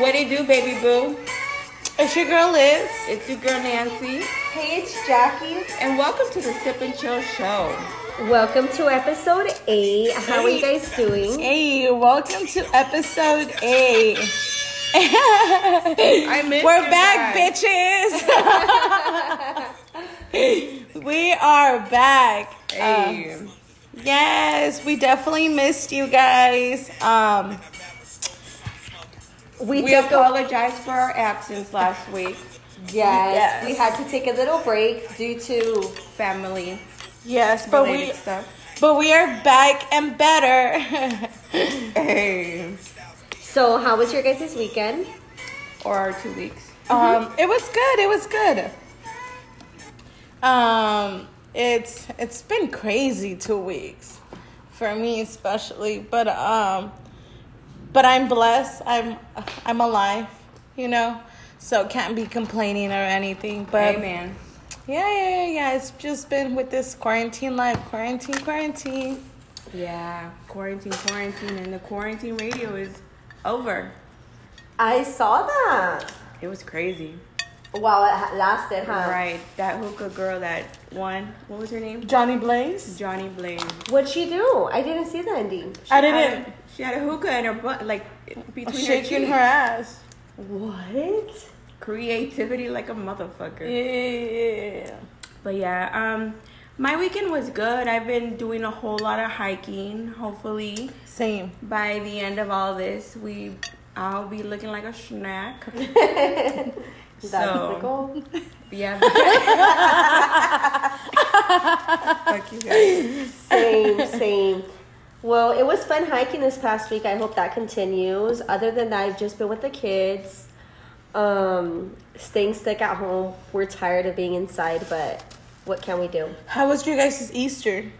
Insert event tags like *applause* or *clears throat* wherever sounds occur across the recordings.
What it do, baby boo? It's your girl Liz. It's your girl Nancy, Hey, it's Jackie. and welcome to the Sip and Chill Show. Welcome to episode eight. How are you guys doing? Hey, welcome to episode eight. *laughs* I miss We're you back, bitches. *laughs* we are back. Hey. Um, yes, we definitely missed you guys. Um, We, we apologize for our absence last week. *laughs* yes, Yes. we had to take a little break due to Family yes, but we stuff. but we are back and better. *laughs* Hey. So, how was your guys' weekend? Or our two weeks. Um, it was good. It was good. Um, it's it's been crazy two weeks for me especially, but um, but I'm blessed. I'm I'm alive, you know, so can't be complaining or anything. But Amen. yeah, yeah, yeah, yeah. It's just been with this quarantine life, quarantine, quarantine. Yeah, quarantine, quarantine, and the quarantine radio is over. I saw that. It was crazy. While it ha- lasted, huh? Right, that hookah girl that won. What was her name? Johnny Blaze. Johnny Blaze. What'd she do? I didn't see the ending. I She had didn't a- She had a hookah in her butt, like between shaking her her ass. What? Creativity like a motherfucker. Yeah. But yeah, um, my weekend was good. I've been doing a whole lot of hiking. Hopefully, Same. by the end of all this, we I'll be looking like a snack. *laughs* That's So- the goal. Yeah. *laughs* Fuck you guys. Same, same. Well, it was fun hiking this past week. I hope that continues. Other than that, I've just been with the kids, um, staying stuck at home. We're tired of being inside, but what can we do? How was your guys' Easter?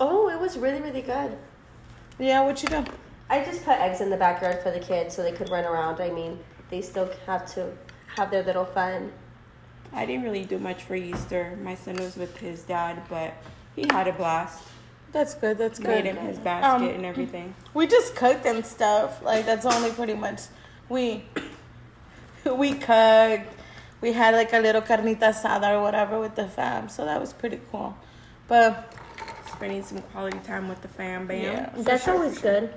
Oh, it was really, really good. Yeah, what you do? I just put eggs in the backyard for the kids so they could run around. I mean, they still have to have their little fun. I didn't really do much for Easter. My son was with his dad, but he had a blast. That's good. That's good. Made good. him his basket Um, and everything. We just cooked and stuff. Like that's only pretty much we *coughs* we cooked. We had like a little carnita asada or whatever with the fam, so that was pretty cool. But Spending some quality time with the fam bam. yeah, That's sure, always sure. good.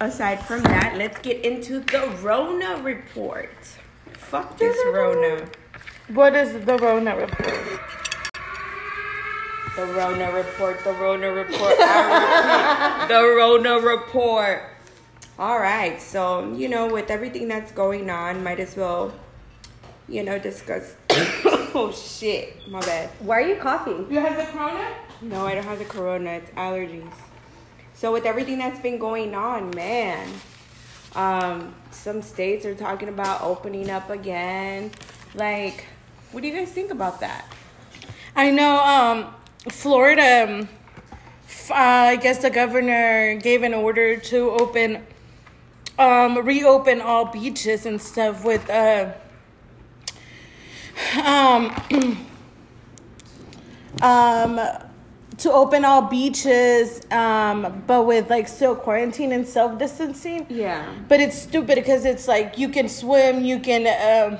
Aside from that, let's get into the Rona report. Fuck this Rona. What is the Rona report? The Rona report, the Rona report. Repeat, the Rona report. All right, so you know, with everything that's going on, might as well, you know, discuss. *coughs* oh shit, my bad. Why are you coughing? You have the Corona? No, I don't have the corona. It's allergies. So with everything that's been going on, man, um, some states are talking about opening up again. Like, what do you guys think about that? I know. Um, Florida. Um, uh, I guess the governor gave an order to open, um, reopen all beaches and stuff with uh, um, *clears throat* um, to open all beaches, um, but with like still quarantine and self distancing. Yeah. But it's stupid because it's like you can swim, you can um,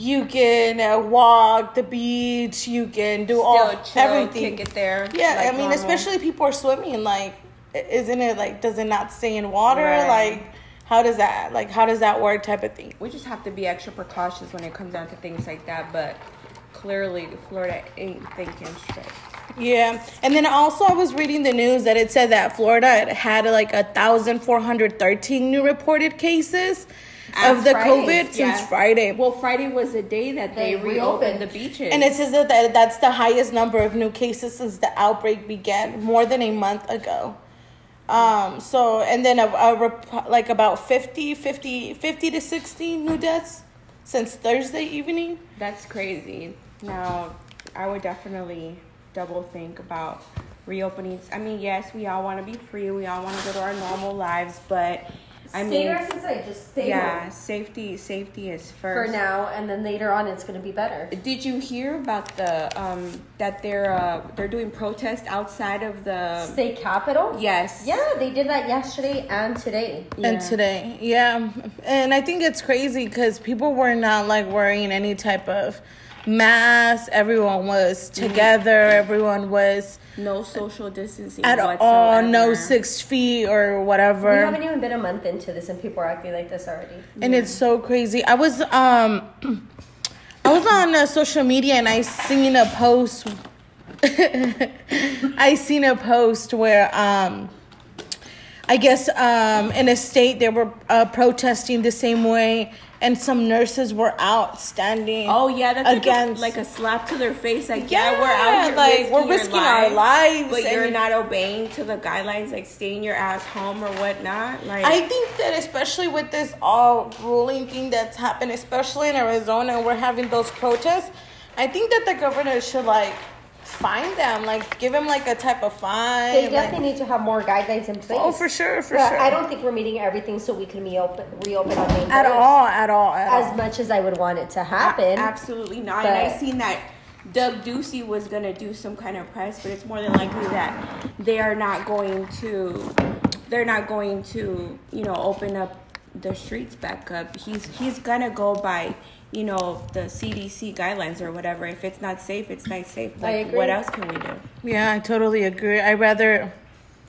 you can uh, walk the beach, you can do all Still chill, everything. kick it there. Yeah, like I mean, normal. especially people are swimming. Like, isn't it like does it not stay in water? Right. Like, how does that like how does that work? Type of thing. We just have to be extra precautious when it comes down to things like that. But clearly, Florida ain't thinking straight. Yeah, and then also I was reading the news that it said that Florida had like a thousand four hundred thirteen new reported cases As of the Friday, COVID since. Friday. Well, Friday was the day that they, They reopened reopened. the beaches. And it says that that- that's the highest number of new cases since the outbreak began, more than a month ago. Um, so, and then a, a rep- like about 50, 50, 50 to 60 new deaths since Thursday evening. That's crazy. Now, I would definitely double think about reopenings. I mean, yes, we all want to be free. We all want to go to our normal lives, but I stay mean, as I just stay yeah, home safety safety is first for now, and then later on it's gonna be better. Did you hear about the um that they're uh they're doing protests outside of the State capital. Yes. Yeah, they did that yesterday and today. And today, yeah. And I think it's crazy because people were not like wearing any type of mask. Everyone was together. Everyone was no social distancing at whatsoever. all, no six feet or whatever. We haven't even been a month into this, and people are acting like this already. and it's so crazy. I was um, *clears throat* I was on uh, social media and I seen a post. *laughs* I seen a post where um, I guess um, in a state they were uh, protesting the same way, and some nurses were out standing. Oh yeah, that's against like, a, like a slap to their face. Like yeah, Yeah, we're out here like, risking we're risking our lives but you're not obeying to the guidelines, like staying your ass home or whatnot. Like I think that especially with this all ruling thing that's happened, especially in Arizona, we're having those protests. I think that the governor should like fine them, like give them like a type of fine. They like- definitely need to have more guidelines in place. oh, for sure, for but sure. I don't think we're meeting everything so we can reopen, reopen our main at all, at all, at As all. much as I would want it to happen. Absolutely not. and I've seen that Doug Ducey was gonna do some kind of press, but it's more than likely that they are not going to. They're not going to, you know, open up the streets back up. He's he's gonna go by, you know, the CDC guidelines or whatever. If it's not safe, it's not safe. Like, what else can we do? Yeah, I totally agree. I rather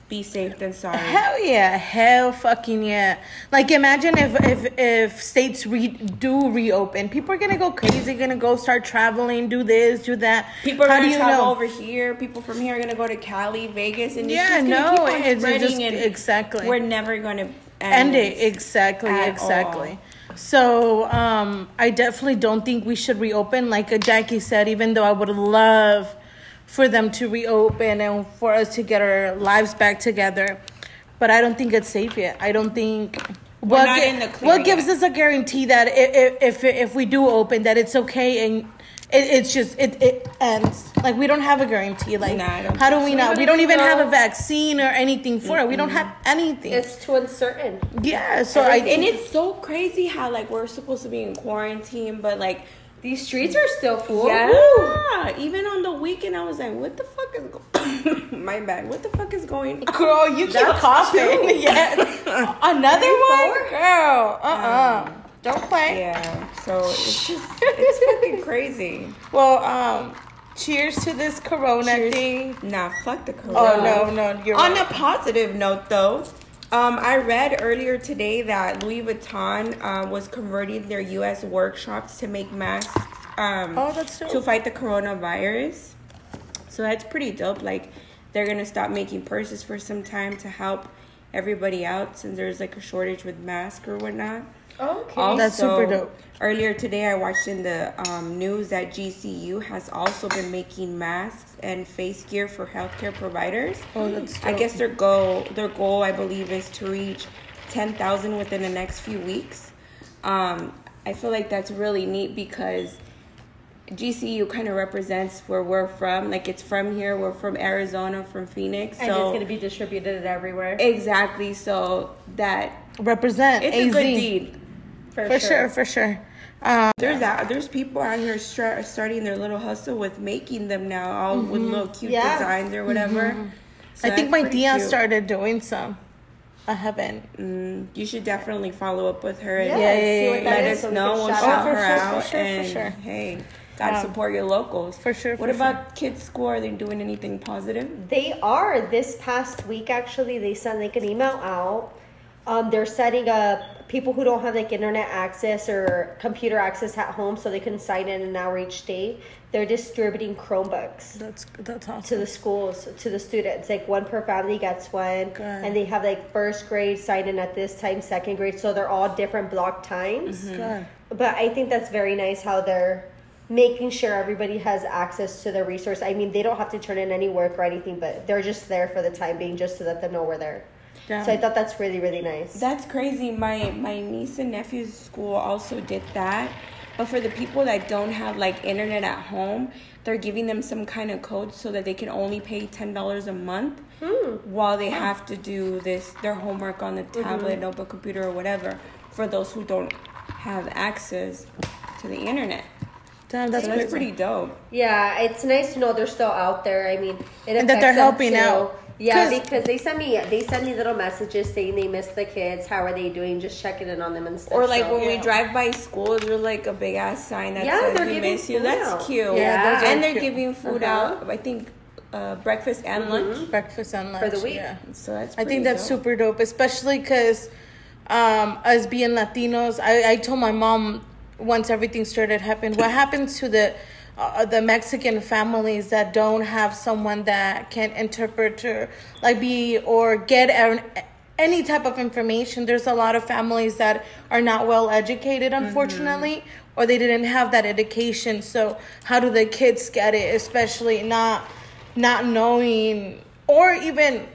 Be safe than sorry. Hell yeah, hell fucking yeah. Like imagine if if if states re- do reopen, people are gonna go crazy, gonna go start traveling, do this, do that. People are How gonna travel know? over here. People from here are gonna go to Cali, Vegas, and it's Yeah, just no, it's- it's just- exactly. We're never gonna end end, it exactly exactly so um i definitely don't think we should reopen. Like jackie said even though i would love for them to reopen and for us to get our lives back together but i don't think it's safe yet. I don't think what, gi- in the clear what gives us a guarantee that if, if if we do open that it's okay and it, it's just it, it ends like we don't have a guarantee like Nah, how do we so. not we don't even you have a vaccine or anything for it we don't have anything it's too uncertain. yeah, so I and it's so crazy how like we're supposed to be in quarantine, but like These streets are still full. yeah, even on the weekend, I was like, what the fuck is go- *coughs* my bad? What the fuck is going? on? *laughs* girl, you keep That's coughing. two. *laughs* yes, another one, girl. Uh uh-uh. uh, do not play. Yeah, so it's *laughs* just it's fucking crazy. Well, um, cheers to this Corona Cheers. thing. Nah, fuck the corona. Oh no, no, you're On right. a positive note, though, um, I read earlier today that Louis Vuitton uh, was converting their U.S. workshops to make masks um, Oh, that's dope. to fight the coronavirus. So that's pretty dope. Like they're gonna stop making purses for some time to help everybody out since there's like a shortage with masks or whatnot. Okay. That's super dope. Earlier today, I watched in the um, news that GCU has also been making masks and face gear for healthcare providers. Oh, that's I guess their goal, their goal, I believe, is to reach ten thousand within the next few weeks. Um, I feel like that's really neat because GCU kind of represents where we're from. Like it's from here. We're from Arizona, from Phoenix. and so it's gonna be distributed everywhere. exactly. So that Represent it's AZ. a good deed. For sure, for sure. Um, There's out, there's people out here start, starting their little hustle with making them now, all with little cute Yeah. designs or whatever. So I think my Dion cute. started doing some. I haven't. Mm, you should definitely follow up with her. Yeah, and yeah, yeah, yeah. Let us so know. We'll shout shout out. for her sure, for out. sure, for and sure. hey, gotta Um, support your locals. for sure, What for about kids' school? Are they doing anything positive? They are. This past week, actually, they sent like an email out. Um, they're setting up people who don't have like internet access or computer access at home, so they can sign in an hour each day. They're distributing Chromebooks That's that's to the schools to the students. Like one per family gets one, Good. and they have like first grade sign in at this time, second grade, so they're all different block times. Good. But I think that's very nice how they're making sure everybody has access to the resource. I mean, they don't have to turn in any work or anything, but they're just there for the time being just to let them know we're there. So I thought that's really, really nice. That's crazy. My my niece and nephew's school also did that, But for the people that don't have like internet at home, they're giving them some kind of code so that they can only pay ten dollars a month hmm. while they have to do this their homework on the mm-hmm. tablet, notebook, computer, or whatever. For those who don't have access to the internet, Damn, so that's, that's pretty dope. Yeah, it's nice to know they're still out there. I mean, it And that they're helping out. Yeah, 'Cause- because they send me they send me little messages saying they miss the kids. How are they doing? Just checking in on them and stuff. Or like so- when we drive by schools, there's like a big ass sign that Yeah, says they're "We giving miss you." food That's out. cute. Yeah, those are and they're cute. giving food Uh-huh. out. I think uh, breakfast and lunch. breakfast and lunch For the week. Yeah. So that's. I think that's dope. super dope, especially because um, us being Latinos, I, I told my mom once everything started happening, what happens to the uh, the Mexican families that don't have someone that can interpret or like be or get an, any type of information. There's a lot of families that are not well educated, unfortunately, or they didn't have that education. So how do the kids get it, especially not not knowing or even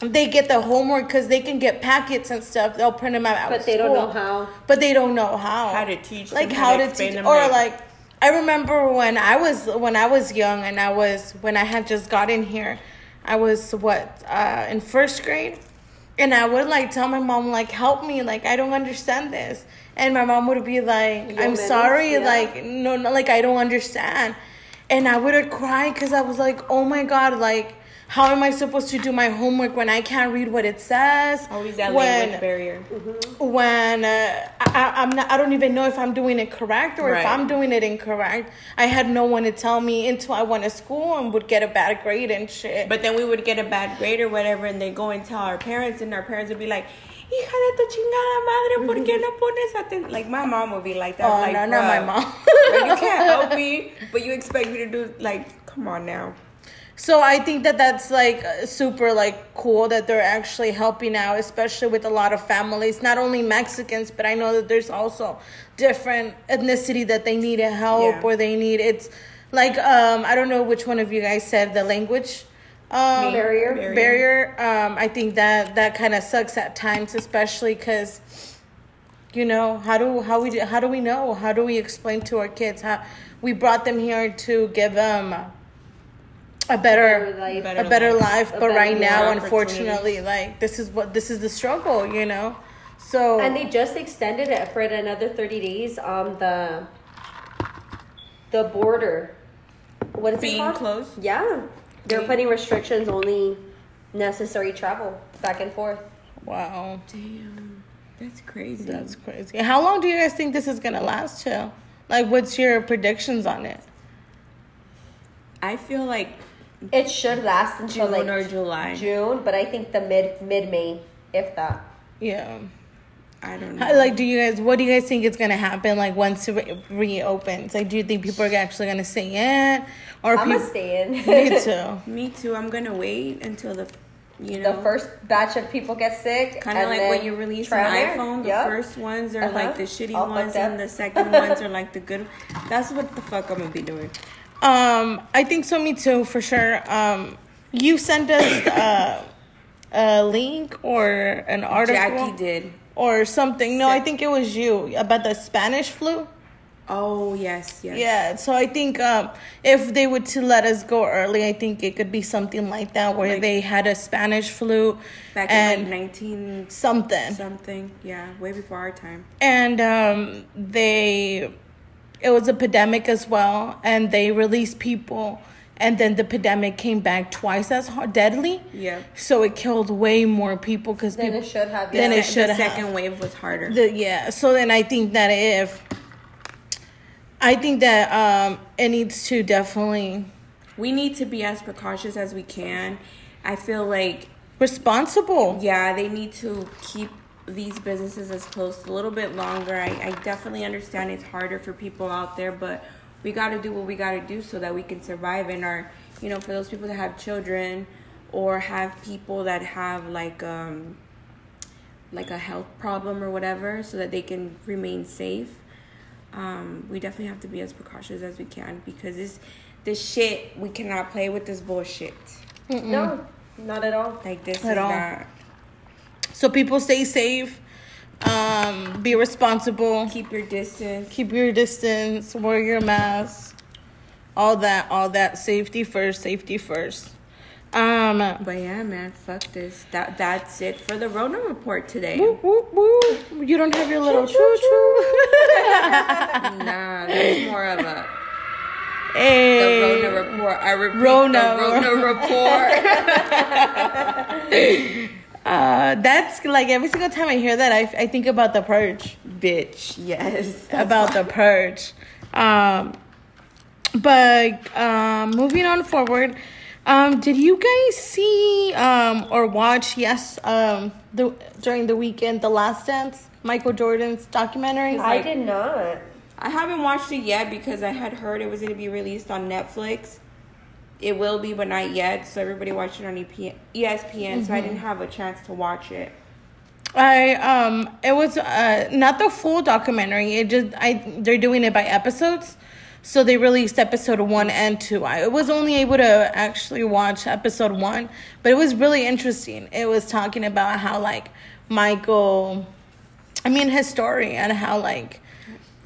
they get the homework because they can get packets and stuff. They'll print them out. but they don't know how. But they don't know how. How to teach Like them, how, how to to teach, or like I remember when I was when I was young and I was when I had just gotten here. I was what uh, in first grade, and I would like tell my mom like help me like I don't understand this, and my mom would be like Yo I'm menos, sorry yeah. like no, no like I don't understand, and I would cry because I was like oh my god like. How am I supposed to do my homework when I can't read what it says? Always that when, language barrier. when uh, I, I'm not, I don't even know if I'm doing it correct or if I'm doing it incorrect. I had no one to tell me until I went to school and would get a bad grade and shit. But then we would get a bad grade or whatever, and they go and tell our parents, and our parents would be like, "Hija de tu chingada madre, ¿por qué no pones atención?" Like my mom would be like that. oh like, no, not my mom. like, you can't help me, but you expect me to do like, come on now. So I think that that's like uh, super like cool that they're actually helping out, especially with a lot of families, not only Mexicans, but I know that there's also different ethnicity that they need help Yeah. or they need it's like um I don't know which one of you guys said the language um Barrier. Barrier. barrier. Um, I think that that kind of sucks at times, especially because you know how do how we do, how do we know how do we explain to our kids how we brought them here to give them a better Better life. Better a better life. life, A but better right now unfortunately like this is what this is the struggle you know so And they just extended it for another thirty days on the the border. What is Being it called? closed? Yeah, they're Being- putting restrictions only necessary travel back and forth. wow Damn, that's crazy. that's crazy how long do you guys think this is gonna last till like what's your predictions on it I feel like It should last until June like or July. June, but I think the mid mid May, if that. yeah I don't know. How, like, do you guys? What do you guys think is gonna happen? Like, once it re- reopens, like, do you think people are actually gonna stay in, or I'm people? gonna stay in. Me too. *laughs* *laughs* Me too. I'm gonna wait until the, you know, the first batch of people get sick. Kind of like when you release an try there. iPhone, the Yep. first ones are Uh-huh. like the shitty All ones, and the second ones *laughs* are like the good. That's what the fuck I'm gonna be doing. Um, I think so. Me too, for sure. Um, you sent us uh, a link or an article Jackie did. or something. No, I think it was you about the Spanish flu. Oh yes, yes. Yeah, so I think um, if they would to let us go early, I think it could be something like that where Like- they had a Spanish flu Back in like 19 something. something. Yeah, way before our time. and um, they it was a pandemic as well and they released people and then the pandemic came back twice as hard, deadly Yeah. so it killed way more people because Then people it should have. Then it should the have. second wave was harder. the, yeah so then i think that if i think that um, it needs to definitely we need to be as precautious as we can. I feel like responsible yeah, they need to keep these businesses as closed a little bit longer. I, I definitely understand it's harder for people out there, but we got to do what we got to do so that we can survive in our, you know, for those people that have children or have people that have like um like a health problem or whatever so that they can remain safe. Um, we definitely have to be as precautious as we can because this this shit we cannot play with this bullshit. No, not at all. Like this At is all. not so people stay safe Um, be responsible. Keep your distance. Keep your distance. Wear your mask. All that. All that. Safety first. Safety first. Um. But yeah, man, fuck this. That that's it for the Rona report today. Woo, woo, woo. You don't have your little choo choo. *laughs* Nah, that's more of a the hey. Rona report. I repeat, Rona. the Rona report. *laughs* *laughs* Uh, that's like every single time I hear that, I, I think about the purge. Bitch, yes. about the purge. Um, but um, moving on forward, um, did you guys see um, or watch? Yes, um, the during the weekend, The Last Dance, Michael Jordan's documentary. I did not. I haven't watched it yet because I had heard it was going to be released on Netflix. It will be, but not yet. So everybody watched it on ESPN. So I didn't have a chance to watch it. I um, it was uh not the full documentary. It just I they're doing it by episodes. So they released episode one and two. I was only able to actually watch episode one, but it was really interesting. It was talking about how like Michael, I mean his story and how like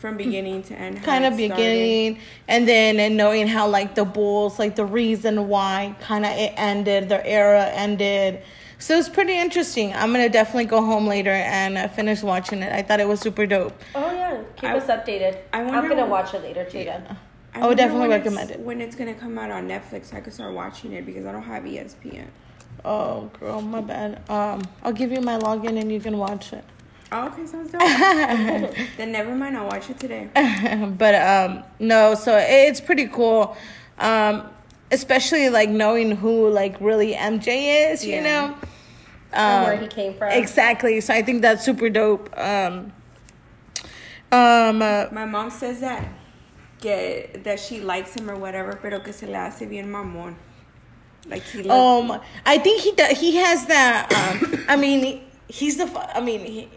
From beginning to end. kind of it started. beginning and then and knowing how like the Bulls like the reason why kind of it ended their era ended. So it's pretty interesting. I'm gonna definitely go home later and uh, finish watching it. I thought it was super dope. Oh yeah, keep I- us updated. I I'm gonna what- watch it later too. Then. I I would definitely recommend it. When it's going to come out on Netflix, so I could start watching it because I don't have ESPN. Oh, girl, my bad. Um, I'll give you my login and you can watch it. Oh, okay, sounds dope. *laughs* then never mind, I'll watch it today. *laughs* but um, no, so it's pretty cool. Um, especially like knowing who like really MJ is, you know. Um, where he came from. Exactly. So I think that's super dope. Um, um, uh, My mom says that que, that she likes him or whatever, pero que se le hace bien mamón. Like he um, I think he does, he has that. Um, I mean, he's the. I mean, he,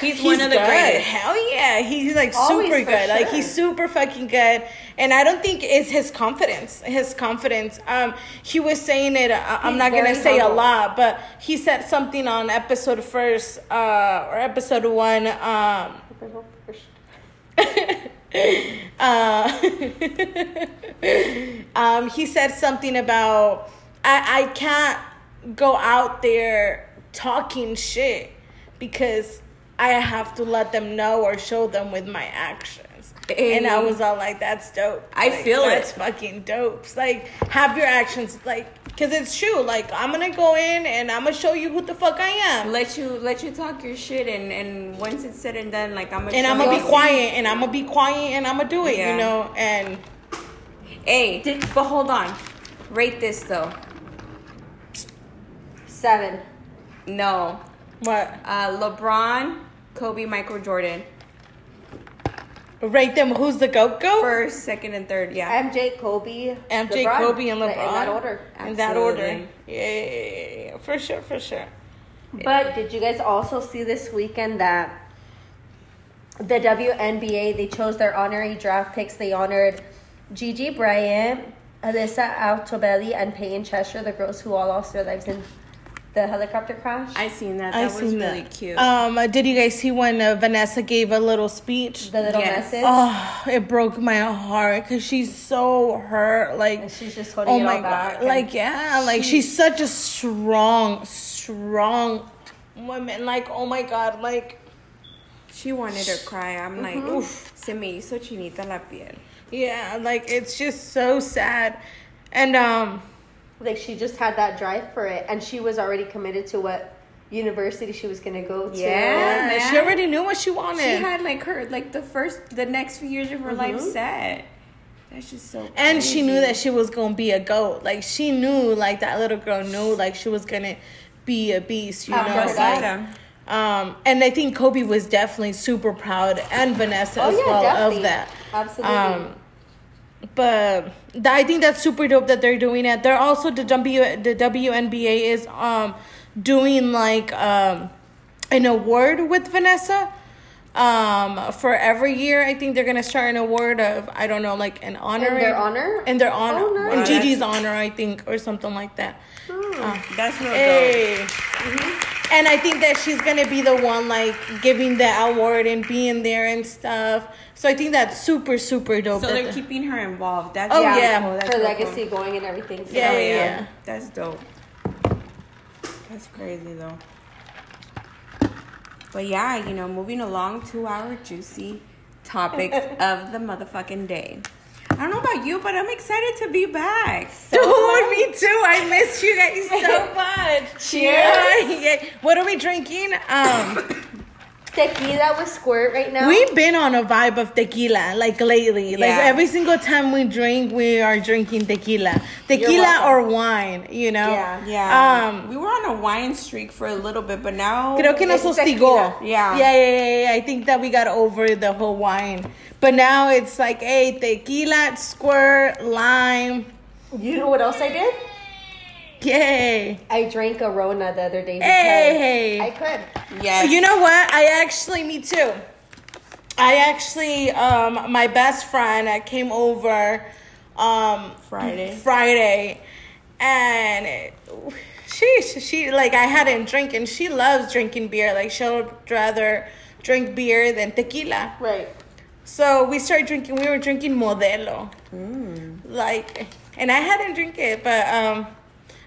he's, one of the good. greatest. Hell yeah, he's like Always super good. Like he's super fucking good. And I don't think it's his confidence. His confidence. Um, he was saying it. Uh, I'm not gonna say a lot, but he said something on episode first, uh, or episode one. Um, *laughs* uh, *laughs* um, he said something about I, I can't go out there talking shit because I have to let them know or show them with my actions. And I was all like, "That's dope." I Like, feel it. That's fucking dope. It's like have your actions, like, cause it's true. Like I'm gonna go in and I'm gonna show you who the fuck I am, Let you let you talk your shit and and once it's said and done, like I'm gonna and I'm gonna be quiet, and I'm gonna be quiet, and I'm gonna do it. Yeah. You know, and Hey, but hold on, rate this though. Seven. No, what? uh, LeBron, Kobe, Michael Jordan, Rate them. Who's the goat goat? first, second, and third. Yeah. MJ, Kobe, MJ, LeBron. Kobe, and LeBron. In that order. Absolutely. In that order. Yeah, yeah, yeah, yeah, for sure, for sure. But did you guys also see this weekend that the WNBA they chose their honorary draft picks? They honored Gigi Bryant, Alyssa Altobelli, and Peyton Cheshire, the girls who all lost their lives in the helicopter crash. I seen that. I That was seen really that. cute. Um, uh, did you guys see when uh, Vanessa gave a little speech? the little Yes. message. Oh, it broke my heart because she's so hurt. Like, And she's just holding oh it my all back. god, and like yeah, like she- she's such a strong, strong woman. Like, oh my god, like she wanted to cry. I'm like, Mm-hmm. oof, se me hizo chinita la piel. yeah, like it's just so sad. And um, like she just had that drive for it, and she was already committed to what university she was gonna go to. Yeah. yeah, she already knew what she wanted. She had like her like the first the next few years of her life Mhm. set. That's just so. and she knew that she was gonna be a goat. Like she knew, like that little girl knew, like she was gonna be a beast. You After know, her like, dad. um, and I think Kobe was definitely super proud, and Vanessa Oh as yeah, well definitely. of that. Absolutely. Um, but th- I think that's super dope that they're doing it. They're also the W the WNBA is um doing like um an award with Vanessa. Um, for every year, I think they're gonna start an award of I don't know, like an honor In their honor? in their honor, Oh, nice. in Wow, Gigi's honor, I think, or something like that. Uh, That's real dope. Hey. And I think that she's gonna be the one like giving the award and being there and stuff. So I think that's super super dope. So they're the- keeping her involved. That's Oh, really yeah. cool. Oh, that's her real legacy cool. going and everything. So Yeah, Oh, yeah, yeah, yeah. That's dope. That's crazy though. But yeah, you know, moving along to our juicy topics *laughs* of the motherfucking day. I don't know about you, but I'm excited to be back. *laughs* So Dude, me too. I missed you guys *laughs* so much. Cheers. Yeah. What are we drinking? Um, *coughs* Tequila with squirt right now. we've been on a vibe of tequila like lately. Like every single time we drink, we are drinking tequila, tequila or wine. You know. Yeah. yeah, Um, we were on a wine streak for a little bit, but now Creo que nos hostigó. Yeah. Yeah, yeah, yeah, yeah. I think that we got over the whole wine. But now it's like, hey, tequila, squirt, lime. You know what else I did? Yay. I drank a Rona the other day because Hey. I could. yes, You know what? I actually, me too. I actually, um, my best friend uh, came over um, Friday. Friday, and she, she, like, I hadn't drink, and she loves drinking beer. Like, she'll rather drink beer than tequila. Right. So we started drinking. We were drinking Modelo, like, and I hadn't drink it, but um,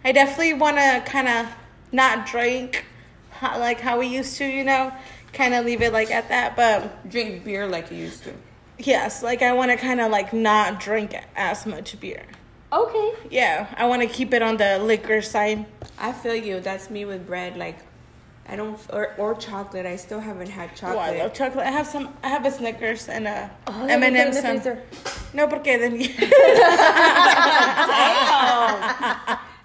I definitely want to kind of not drink, ho- like how we used to, you know, kind of leave it like at that. But drink beer like you used to. yes, like I want to kind of like not drink as much beer. Okay. Yeah, I want to keep it on the liquor side. I feel you. That's me with bread. Like, I don't or, or chocolate. I still haven't had Oh, I love chocolate. chocolate. I have some. I have a Snickers and a Oh, M and let me M's. put it in the freezer. No, porque then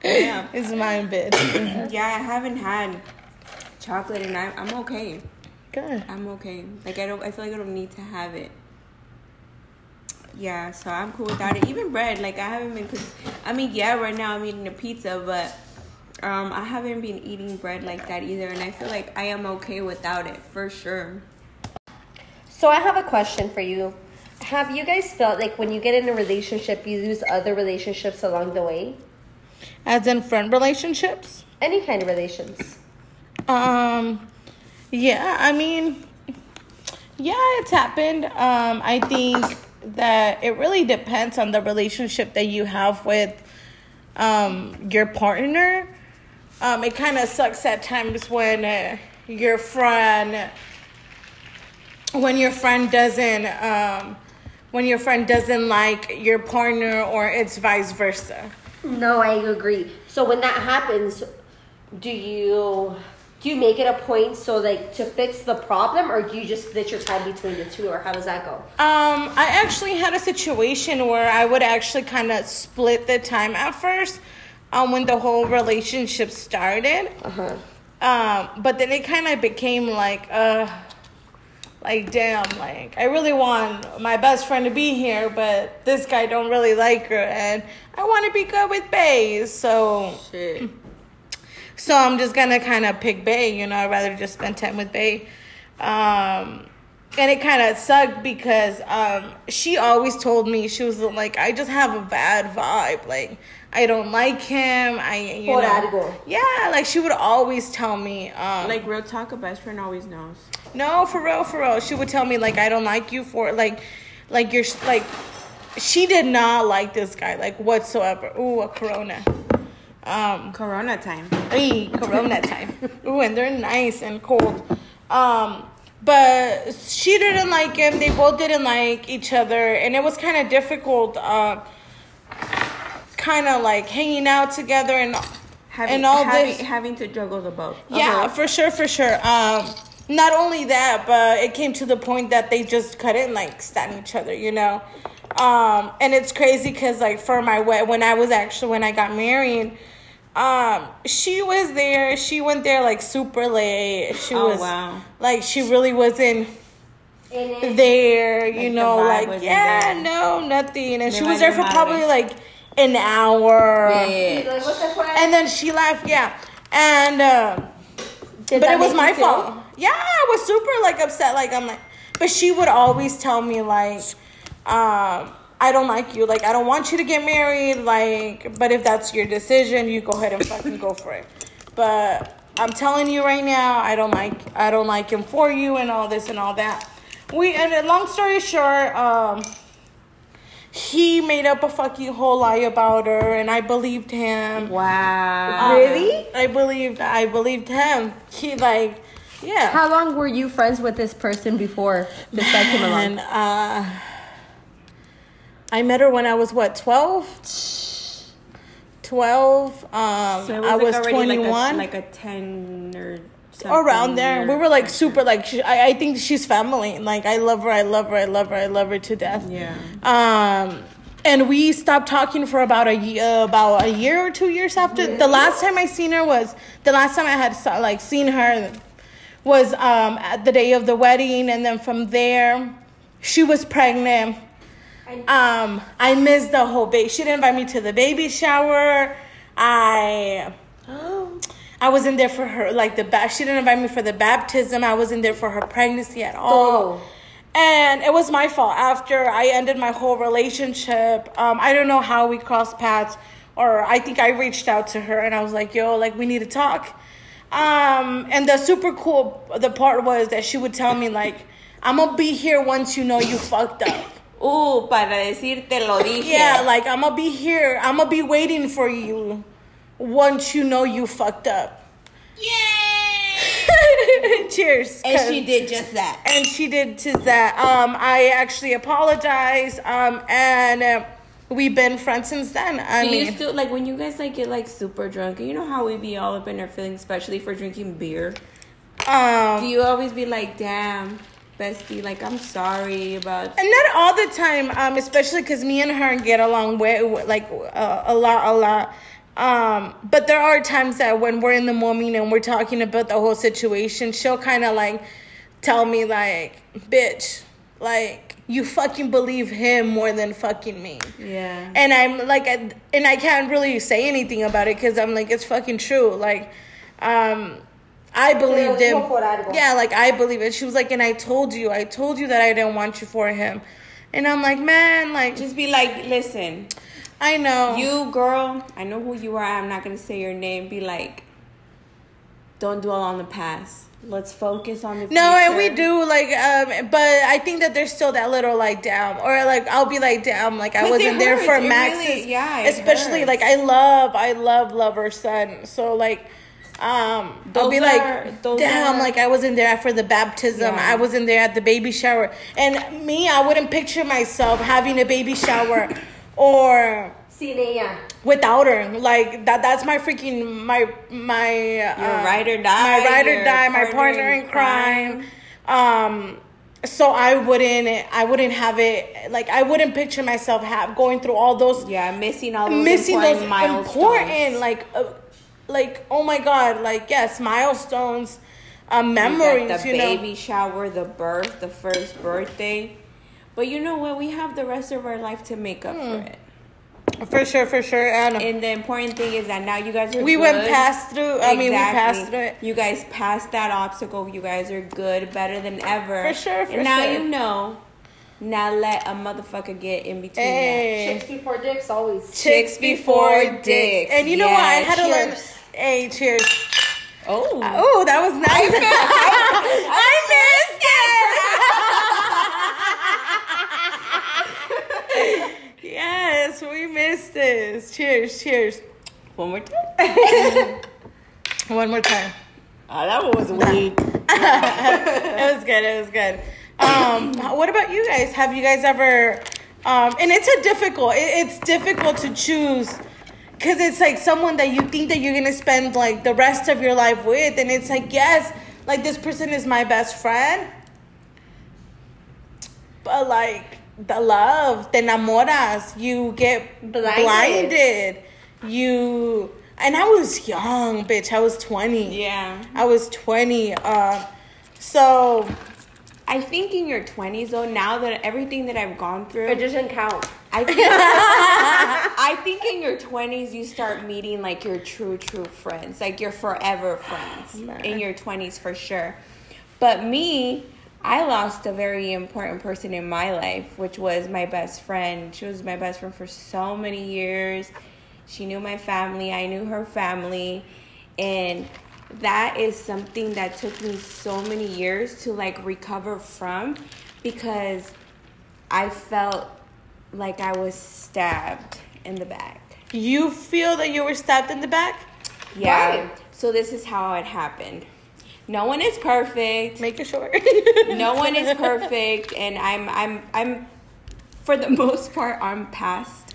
yeah, *laughs* it's mine, bitch. *laughs* yeah. I haven't had chocolate, and I'm I'm okay. Good. I'm okay. Like I don't. I feel like I don't need to have it. Yeah, so I'm cool without it. Even bread, like I haven't been. Cause, I mean, yeah, right now I'm eating a pizza, but um, I haven't been eating bread like that either, and I feel like I am okay without it for sure. So I have a question for you. Have you guys felt like when you get in a relationship, you lose other relationships along the way? As in friend relationships. Any kind of relations? Um, yeah, I mean, yeah, it's happened. Um, I think that it really depends on the relationship that you have with um, your partner. Um, it kind of sucks at times when uh, your friend, when your friend doesn't, um, when your friend doesn't like your partner, or it's vice versa. No, I agree. So when that happens, do you do you make it a point so like to fix the problem, or do you just split your time between the two, or how does that go? Um, I actually had a situation where I would actually kind of split the time at first, um, when the whole relationship started. Uh huh. Um, but then it kind of became like, uh, like damn, like I really want my best friend to be here, but this guy don't really like her, and I want to be good with Bay, so Shit. *clears throat* so I'm just gonna kind of pick Bay. You know, I'd rather just spend time with Bay. Um, and it kind of sucked because um, she always told me she was like, I just have a bad vibe. Like I don't like him. I you Por know, algo. yeah. Like she would always tell me, um, Like real talk, a best friend always knows. no, for real, for real. She would tell me like I don't like you for like, like you're like, she did not like this guy like whatsoever. Ooh, a Corona. Um, Corona time. Hey, Corona time. *laughs* Ooh, and they're nice and cold. Um, but she didn't like him. They both didn't like each other, and it was kind of difficult. Uh, kind of like hanging out together and Having, and all having, this. having to juggle the both. Yeah, for sure, for sure. Um, not only that, but it came to the point that they just couldn't like stand each other, you know. Um, and it's crazy because like for my wed when I was actually when I got married, um, she was there. She went there like super late. She Oh, was wow. like she really wasn't And there, you Like, know, like yeah, there. no, nothing. And They she was there for madre. probably like an hour. Yeah. like, what's the point? And then she left, yeah. And uh, but it was my you feel- fault. Yeah, I was super like upset. Like I'm like, but she would always tell me like, um, I don't like you. Like I don't want you to get married. Like, but if that's your decision, you go ahead and fucking go for it. But I'm telling you right now, I don't like I don't like him for you and all this and all that. We and long story short, um, he made up a fucking whole lie about her, and I believed him. Wow. Um, Really? I believed I believed him. He like, yeah. How long were you friends with this person before this guy came And along? uh, I met her when I was what 12? 12. Um, So it I like was already 21. Like a, like a 10 or something. around there. We were like super like she, I, I think she's family. Like I love her, I love her, I love her, I love her to death. Yeah. Um and we stopped talking for about a year about a year or two years after the last time I seen her was the last time I had saw, like seen her was um at the day of the wedding and then from there she was pregnant. Um I missed the whole baby. She didn't invite me to the baby shower. I I wasn't there for her like the ba- she didn't invite me for the baptism. I wasn't there for her pregnancy at all. Oh. And it was my fault. After I ended my whole relationship, um, I don't know how we crossed paths, or I think I reached out to her and I was like, "Yo, like we need to talk." Um, and the super cool the part was that she would tell me like, "I'm gonna be here once you know you fucked up." Uh, para decirte lo dije. Yeah, like I'm gonna be here. I'm gonna be waiting for you once you know you fucked up. Yay! *laughs* Cheers. And she did just that. and she did to that. Um, I actually apologized. Um, and uh, we've been friends since then. I Do you mean, still like when you guys like get like super drunk? You know how we be all up in our feelings, especially for drinking beer. um, Do you always be like, "Damn, bestie, like I'm sorry about." and not all the time. Um, especially because me and her get along way like uh, a lot, a lot. Um, but there are times that when we're in the moment and we're talking about the whole situation, she'll kind of like tell me like, "Bitch, like you fucking believe him more than fucking me." Yeah. and I'm like, I- and I can't really say anything about it because I'm like, it's fucking true. Like, um, I believed him. dijo por algo. Yeah, like I believe it. She was like, and I told you, I told you that I didn't want you for him, and I'm like, man, like, Just be like, listen, I know you girl, I know who you are. I'm not gonna say your name. Be like, don't dwell on the past. Let's focus on the future. No, and we do like, um, but I think that there's still that little like down, or like I'll be like damn, like I wasn't there for It really- Max's, yeah, it especially hurts. like I love, I love, love her son, so like, um, I'll be are- like, those damn, are- like I wasn't there for the baptism, Yeah. I wasn't there at the baby shower, and me, I wouldn't picture myself having a baby shower, or Sin ella. without her. Like that that's my freaking my my uh, ride or die, My ride or die, my partner in in crime. Um so I wouldn't I wouldn't have it like I wouldn't picture myself have going through all those Yeah, missing all those missing important those milestones. important like uh, like oh my god like yes milestones uh, You memories the you know baby shower, the birth, the first birthday. But you know what? We have the rest of our life to make up Hmm. for it. for sure for sure and And the important thing is that now you guys are we good. went past through I mean we passed through it You guys passed that obstacle. You guys are good, better than ever. For sure, for and now sure. you know. Now let a motherfucker get in between Hey. Chicks before dicks, always. Chicks before dicks. And you know what? I Yeah, had to learn. cheers. Hey, cheers. that. Oh. Oh, that was nice. *laughs* *laughs* I missed *laughs* yes, we missed this. Cheers, cheers. One more time. *laughs* One more time. Oh, that one was weak. *laughs* It was good. It was good. Um, what about you guys? Have you guys ever? Um, and it's a difficult. It, it's difficult to choose because it's like someone that you think that you're gonna spend like the rest of your life with, and it's like yes, like this person is my best friend, but like the love, te enamoras, you get Blinded. blinded. You and I was young, bitch. I was twenty. Yeah. I was 20. Uh, so, I think in your 20s, though, now that everything that I've gone through, It doesn't count. I think, *laughs* I think in your 20s, you start meeting like your true, true friends, like your forever friends in your 20s for sure. But me, I lost a very important person in my life, which was my best friend. She was my best friend for so many years. She knew my family, I knew her family, and that is something that took me so many years to like recover from because I felt like I was stabbed in the back. You feel that you were stabbed in the back? Yeah. So this is how it happened. No one is perfect. Make it short. *laughs* no one is perfect and I'm I'm I'm for the most part I'm past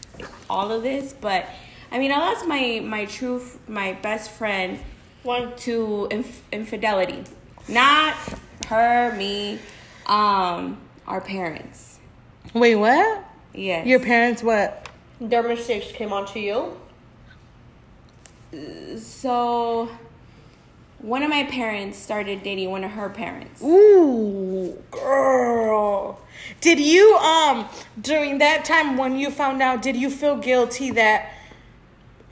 all of this, but I mean I lost my my true my best friend One. to inf- infidelity. Not her, me, um our parents. Wait, what? Yes. Your parents what? Their mistakes came onto you. so one of my parents started dating one of her parents. Ooh, girl. Did you um during that time when you found out, did you feel guilty that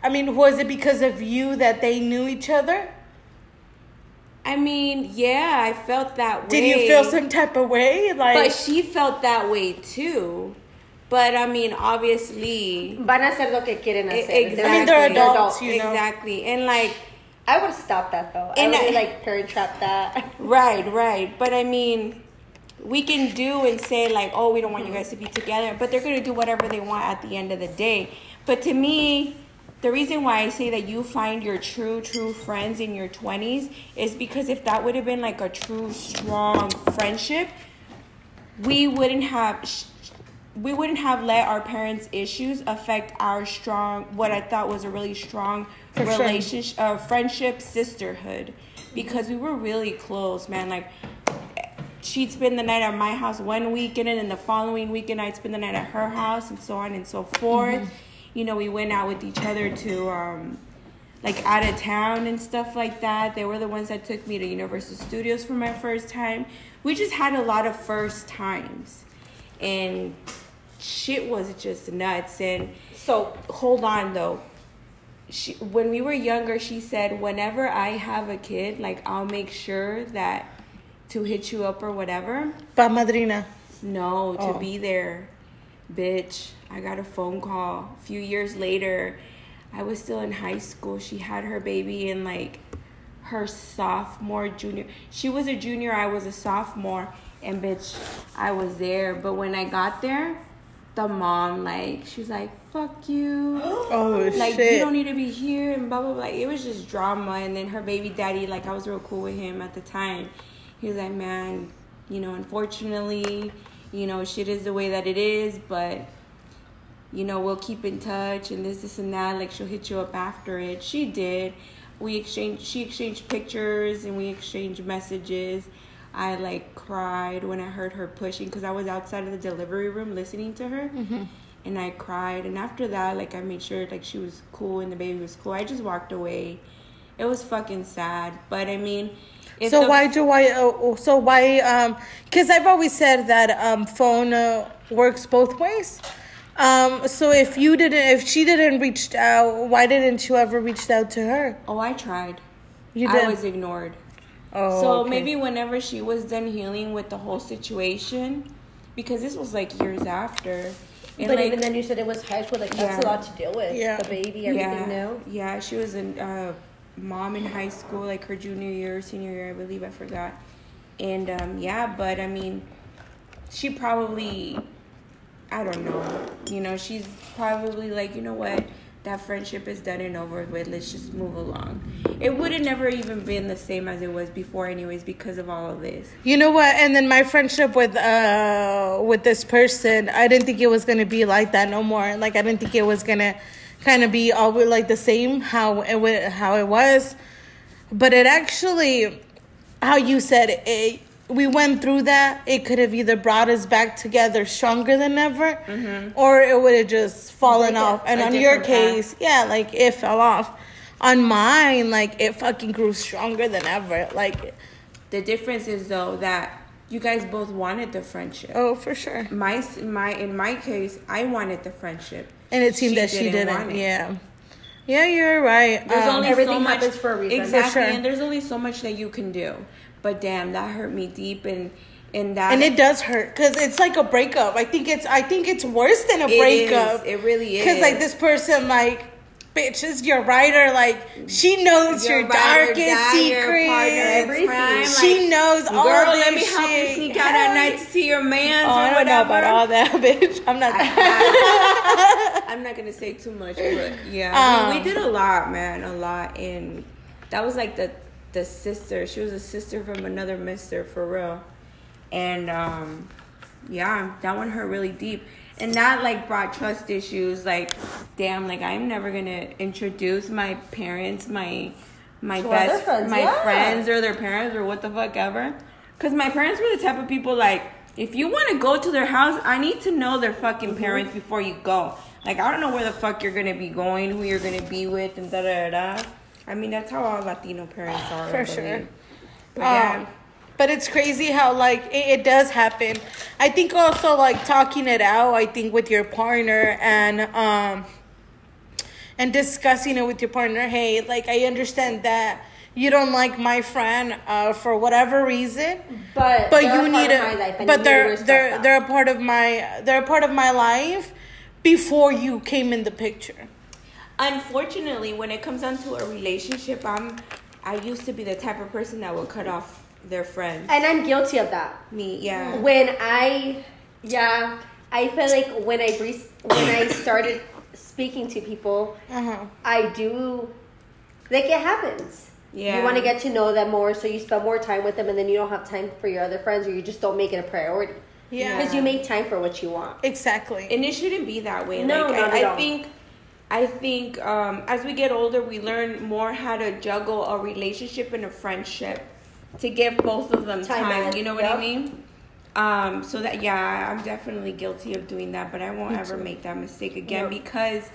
I mean, was it because of you that they knew each other? I mean, yeah, I felt that way. Did you feel some type of way? Like But she felt that way too. But I mean, obviously, Van a hacer lo que quieren hacer. exactly. I mean, they're adults, you know. Exactly, and like, I would stop that though. I And would I- like parent trap that. *laughs* right, right. But I mean, we can do and say like, oh, we don't want you guys to be together, but they're gonna do whatever they want at the end of the day. But to me, the reason why I say that you find your true, true friends in your twenties is because if that would have been like a true, strong friendship, we wouldn't have sh- we wouldn't have let our parents' issues affect our strong what I thought was a really strong For sure. relationship uh, friendship sisterhood because we were really close man like she'd spend the night at my house one weekend and then the following weekend I'd spend the night at her house and so on and so forth you know we went out with each other to um like out of town and stuff like that. They were the ones that took me to Universal Studios for my first time. We just had a lot of first times. And shit was just nuts. And So hold on though. She, when we were younger, she said, whenever I have a kid, like I'll make sure that to hit you up or whatever. Pa madrina. No, to Oh. be there. Bitch, I got a phone call a few years later. I was still in high school. She had her baby in like her sophomore, junior. She was a junior, I was a sophomore. And bitch, I was there. But when I got there, the mom, like, she was like, fuck you. *gasps* Oh like, shit. you don't need to be here and blah, blah, blah. It was just drama. And then her baby daddy, like, I was real cool with him at the time. He was like, man, you know, unfortunately, you know, shit is the way that it is, but you know, we'll keep in touch and this, this, and that. Like, she'll hit you up after it. She did. We exchanged, she exchanged pictures and we exchanged messages. I like cried when I heard her pushing because I was outside of the delivery room listening to her. And I cried. And after that, like, I made sure, like, she was cool and the baby was cool. I just walked away. It was fucking sad. But I mean, so the- why do I? Uh, so why? Um, because I've always said that um, phone uh, works both ways. Um, so if you didn't, if she didn't reach out, why didn't you ever reach out to her? Oh, I tried. You did. I was ignored. Oh, so okay. maybe whenever she was done healing with the whole situation, because this was like years after. And but like, even then, you said it was high school. Like that's Yeah. a lot to deal with. Yeah. The baby, everything yeah, new. yeah, she was a uh, mom in high school, like her junior year, or senior year, I believe. I forgot. And um, yeah, but I mean, she probably, I don't know. You know, she's probably like, you know what? That friendship is done and over with. Let's just move along. It would have never even been the same as it was before, anyways, because of all of this. You know what? And then my friendship with uh with this person, I didn't think it was gonna be like that no more. Like I didn't think it was gonna kind of be all like the same how it how it was, but it actually, how you said it we went through that. It could have either brought us back together stronger than ever, or it would have just fallen Like a- off. And a on your different path. case, yeah, like it fell off. On mine, like it fucking grew stronger than ever. Like The difference is though that you guys both wanted the friendship. oh, for sure. My my in my case, I wanted the friendship, And it seemed that she didn't. want it. Yeah. Yeah, you're right. There's Um, only Everything so much, happens for a reason. Exactly, For sure. and there's only so much that you can do. But damn, that hurt me deep, and in that and it does hurt because it's like a breakup. I think it's I think it's worse than a It breakup. is. It really is. Because like this person, like, bitch is your writer. Like she knows your, Your darkest die, your secrets. partner everything. crime, she like, knows all Girl, this let me help you sneak out at night to see your man Oh, I don't whatever. know about all that, *laughs* bitch. I'm not. *laughs* I'm not gonna say too much, but yeah, we, we Um, did a lot, man, a lot, and that was like the the sister. She was a sister from another Mister for real, and um, yeah, that one hurt really deep, and that like brought trust issues. Like, damn, like I'm never gonna introduce my parents, my my To best friends, my yeah. friends or their parents or what the fuck ever, because my parents were the type of people like. If you want to go to their house, I need to know their fucking Mm-hmm. parents before you go. Like I don't know where the fuck you're gonna be going, who you're gonna be with, and da da da. Da. I mean that's how all Latino parents are. For believe. sure. But yeah, Um, but it's crazy how like it, it does happen. I think also like talking it out. I think with your partner and um and discussing it with your partner. Hey, like I understand that you don't like my friend uh, for whatever reason, But but you need of to. my life, and you But need they're they're they're a part of my they're a part of my life before you came in the picture. Unfortunately, when it comes down to a relationship, I'm I used to be the type of person that would cut off their friends. and I'm guilty of that. Me, yeah. When I, yeah, I feel like when I re- when I *coughs* started speaking to people, Uh-huh. I do like it happens. Yeah. You want to get to know them more, so you spend more time with them, and then you don't have time for your other friends, or you just don't make it a priority. Yeah. Because you make time for what you want. Exactly. and it shouldn't be that way. No, like not I, at I all. think I think um, as we get older, we learn more how to juggle a relationship and a friendship to give both of them Time time. you know what I mean? Um, so that yeah, I'm definitely guilty of doing that, but I won't Me ever too. make that mistake again Yep. because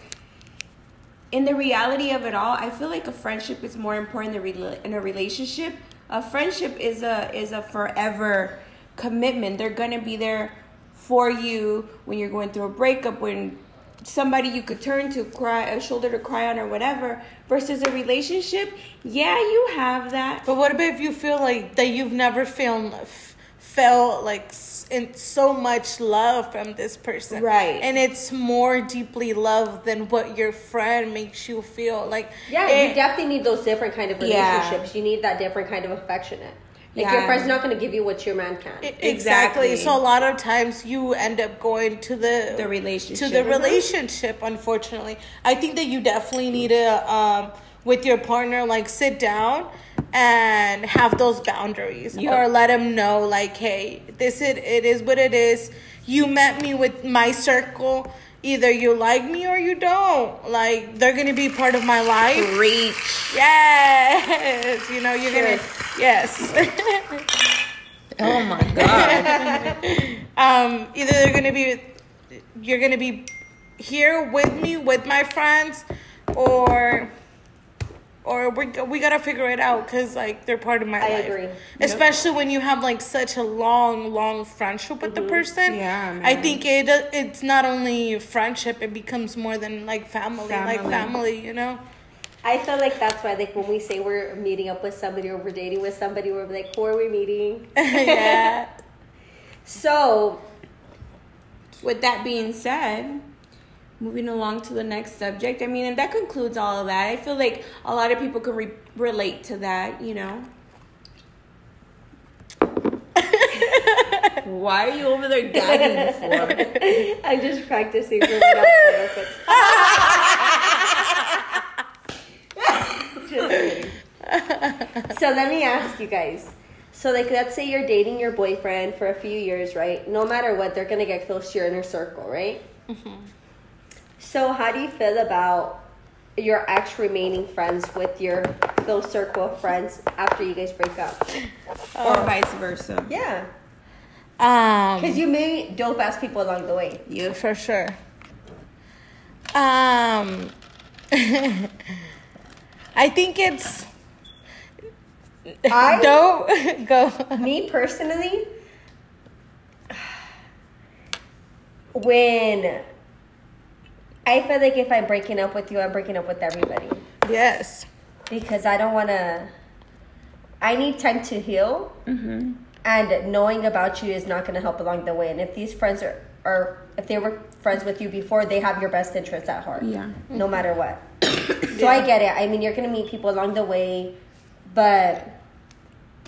in the reality of it all, I feel like a friendship is more important than in a relationship. A friendship is a is a forever commitment. They're gonna be there for you when you're going through a breakup, when somebody you could turn to cry a shoulder to cry on or whatever versus a relationship yeah you have that But what about if you feel like that you've never felt f- felt like s- in so much love from this person, Right. And it's more deeply loved than what your friend makes you feel like. Yeah, it- you definitely need those different kind of Eh. Yeah. relationships. You need that different kind of affectionate. Like Yeah. your friend's not going to give you what your man can. Exactly. Exactly. So a lot of times you end up going to the The relationship. to the Mhm. relationship. Unfortunately, I think that you definitely need to um, with your partner like sit down and have those boundaries Yep. or let them know like, hey, this is it is what it is. You met me with my circle. Either you like me or you don't. Like they're gonna be part of my life. reach Yes, you know you're gonna. Yes. *laughs* oh my god *laughs* um, either they're gonna be, you're gonna be here with me with my friends, or, or we we gotta figure it out because like they're part of my life. I life. agree. Especially when you have like such a long, long friendship with the mm-hmm. person. Yeah, I think it it's not only friendship; it becomes more than like family, like Family. family. You know. I feel like that's why, like, when we say we're meeting up with somebody or we're dating with somebody, we're like, who are we meeting? *laughs* *laughs* yeah. So, with that being said moving along to the next subject i mean and that concludes all of that i feel like a lot of people can re- relate to that you know *laughs* why are you over there gagging for *laughs* I'm just practicing for my next *laughs* benefits. Just so let me ask you guys. So like let's say you're dating your boyfriend for a few years, right? No matter what, they're gonna get close to your inner circle, right? Mm-hmm. So how do you feel about your ex remaining friends with your close circle of friends after you guys break up? or vice versa Yeah. Um. Because you meet dope ass people along the way. Yeah, for sure. Um, *laughs* I think it's I *laughs* don't *laughs* go. Me personally, *sighs* when I feel like if I'm breaking up with you, I'm breaking up with everybody Yes. because I don't want to. I need time to heal, mm-hmm. and knowing about you is not going to help along the way. And if these friends are, are if they were friends with you before, they have your best interests at heart. Yeah. No matter what. *coughs* so I get it. I mean, you're going to meet people along the way, but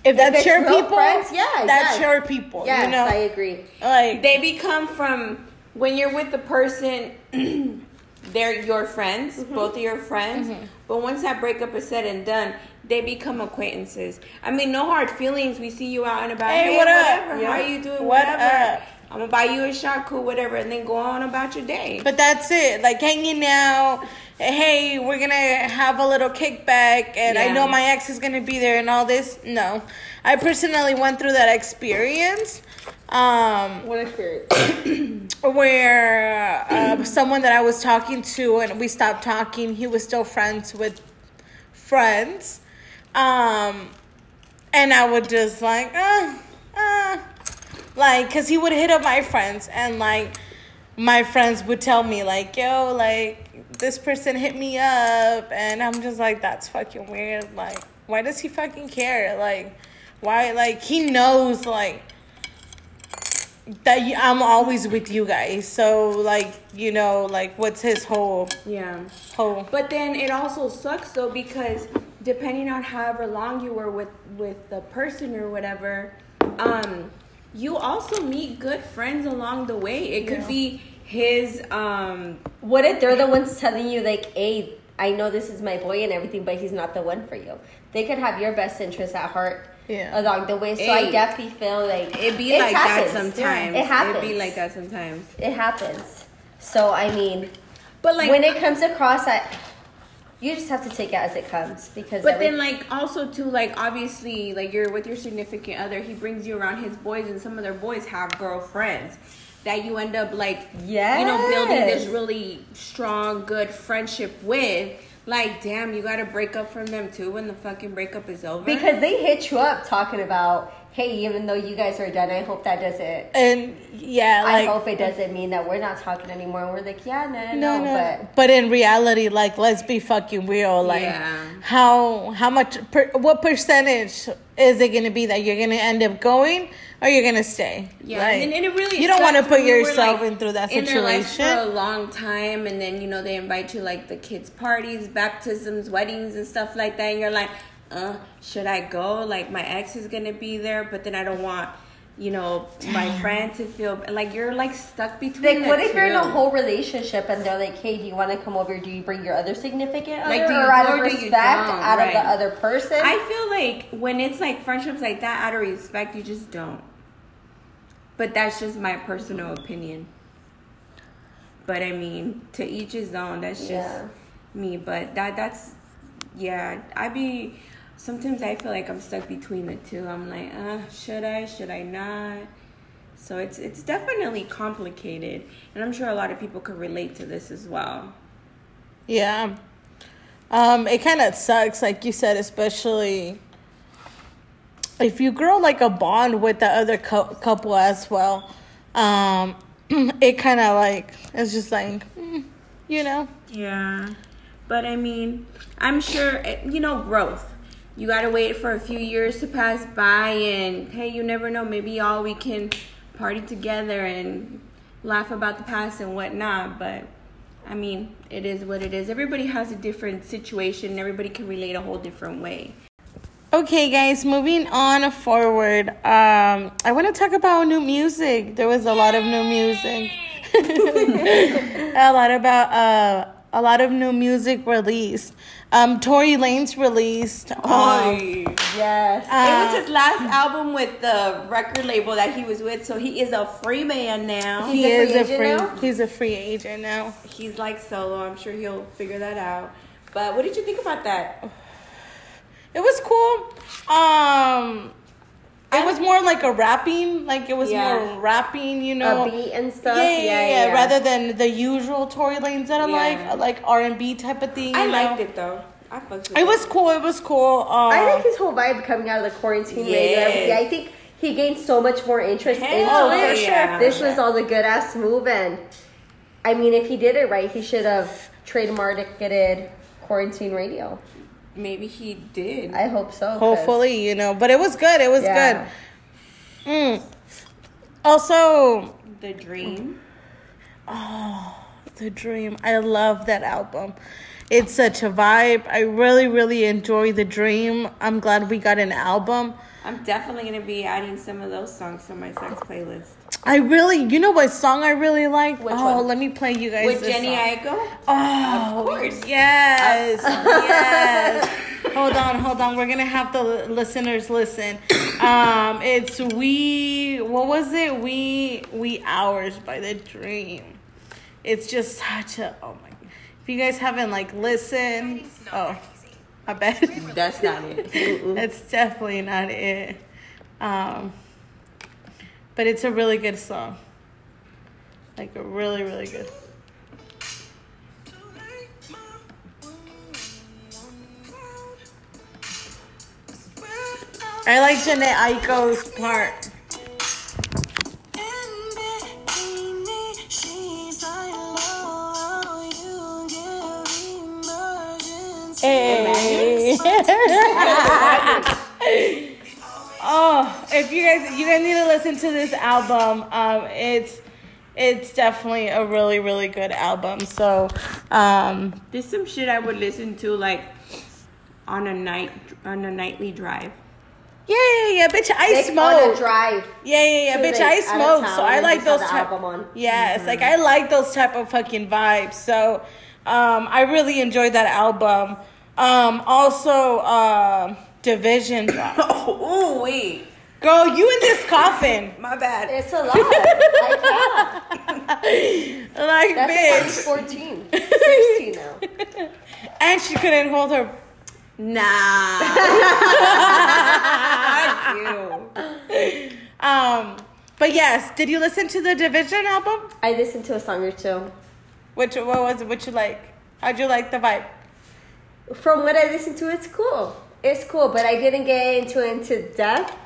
If that's it's your people, friends, yeah, that's yes. your people. yes, you know, I agree. like they become from when you're with the person *clears throat* they're your friends Mm-hmm. both of your friends but once that breakup is said and done they become acquaintances i mean no hard feelings we see you out and about Hey, hey, what up? whatever Yeah. how you doing What whatever up? i'm gonna buy you a shot cool whatever and then go on about your day But that's it. Like hanging out. Hey, we're gonna have a little kickback, and I know my ex is gonna be there, and all this. No, I personally went through that experience. Um, What experience? *coughs* where uh, someone that I was talking to and we stopped talking, he was still friends with friends. Um, and I would just like, uh, uh, like, cause he would hit up my friends and like, my friends would tell me like, yo, like, this person hit me up. And I'm just like, that's fucking weird. Like, why does he fucking care? Like, why, like, he knows, like, that I'm always with you guys. So like you know like what's his whole yeah whole But then it also sucks though because depending on however long you were with with the person or whatever, um, you also meet good friends along the way. It could Yeah. be his um What if they're the ones telling you like, "Hey, I know this is my boy and everything, but he's not the one for you." They could have your best interest at heart Yeah. along the way. So I definitely feel like it be it like happens. that sometimes. It happens. It be like that sometimes. It happens. So I mean, But like when it comes across that, you just have to take it as it comes because. But every- then, like, also too, like, obviously, like, you're with your significant other. He brings you around his boys, and some of their boys have girlfriends that you end up like, yeah, you know, building this really strong, good friendship with. Like, damn, you gotta break up from them too when the fucking breakup is over. because they hit you up talking about, hey, even though you guys are done, I hope that doesn't. and yeah I hope it doesn't mean that we're not talking anymore. And we're like, yeah, no, no, no no but but in reality like let's be fucking real like Yeah. how how much per, what percentage is it gonna be that you're gonna end up going or you're gonna stay Yeah, Like, and, and it really you don't want to put when you were, yourself like, in through that in their lives situation for a long time, and then you know they invite you like the kids' parties, baptisms, weddings, and stuff like that, and you're like, uh, should I go? Like my ex is gonna be there, but then I don't want. You know, my friend to feel like you're like stuck between. like, the what if you're in a whole relationship and they're like, hey, do you want to come over? Do you bring your other significant other? Like, do you or out of or do you respect, don't? out of the other person? I feel like when it's like friendships like that, out of respect, you just don't. But that's just my personal opinion. But I mean, to each his own. That's just Yeah. me. But that that's yeah. I be sometimes I feel like I'm stuck between the two. I'm like, uh, should I? Should I not? So it's it's definitely complicated, and I'm sure a lot of people could relate to this as well. Yeah. Um, it kind of sucks, like you said, especially if you grow like a bond with the other cou- couple as well. Um, *clears throat* it kind of like it's just like, mm, you know, Yeah. But I mean, I'm sure, eh, you know, growth. You got to wait for a few years to pass by, and hey, you never know. Maybe all we can party together and laugh about the past and whatnot. But I mean, it is what it is. Everybody has a different situation, everybody can relate a whole different way. Okay, guys, moving on forward. Um, I want to talk about new music. There was a lot of new music. *laughs* a lot about uh, a lot of new music released. Um, Tory Lanez released. Um, yes. uh, it was his last album with the record label that he was with, so he is a free man now. he He's a is free a free. now? He's a free agent now. He's like solo. I'm sure he'll figure that out. But what did you think about that? It was cool. Um, it was more like a rapping. Like it was Yeah. more rapping. You know. a beat and stuff. Yeah, yeah, yeah, Rather than the usual Tory Lanez that I Yeah. like, like R and B type of thing. I know? liked it though. I fucked with It was cool. It was cool. Um, I like his whole vibe coming out of the quarantine radio. Yes. everything. I think he gained so much more interest Hell into Oh, it. for yeah. This was all the good ass move, and I mean, if he did it right, he should have trademarked it quarantine radio. Maybe he did. I hope so. Hopefully, you know. But it was good. It was Yeah. good. Mm. Also, The Dream. Oh, the Dream. I love that album. It's such a vibe. I really, really enjoy The Dream. I'm glad we got an album. I'm definitely gonna be adding some of those songs to my sex playlist. I really, you know what song I really like? Which oh, one? let me play you guys With this Jhené song. Aiko. Oh, Of course. Yes, yes. *laughs* hold on, hold on. We're gonna have the listeners listen. Um, it's we. What was it? We we hours by the Dream. It's just such a. Oh my. If you guys haven't like listened, oh, I bet. That's not it. *laughs* That's definitely not it. Um, but it's a really good song. Like a really, really good. I like Jhené Aiko's part. Hey. *laughs* *laughs* oh, if you guys you guys need to listen to this album. Um, it's it's definitely a really really good album. So, um, There's some shit I would listen to like on a night on a nightly drive. yeah, yeah, yeah, bitch, I Like, on a smoke. drive. Yeah, yeah, yeah, bitch, I smoke. So I like those type. album on. Yes, like I like those type of fucking vibes. So, um, I really enjoyed that album. Um, also, um, dvsn. dropped. Oh, wait. Girl, you in this coffin. *laughs* My bad. It's a lot. I can't. *laughs* Like, That's bitch. 14. 16 now. *laughs* And she couldn't hold her. Nah. Fuck you. Um, but yes, did you listen to the dvsn album? I listened to a song or two. Which what was it? What you like? How'd you like the vibe? From what I listened to, it's cool. It's cool, but I didn't get into it into depth.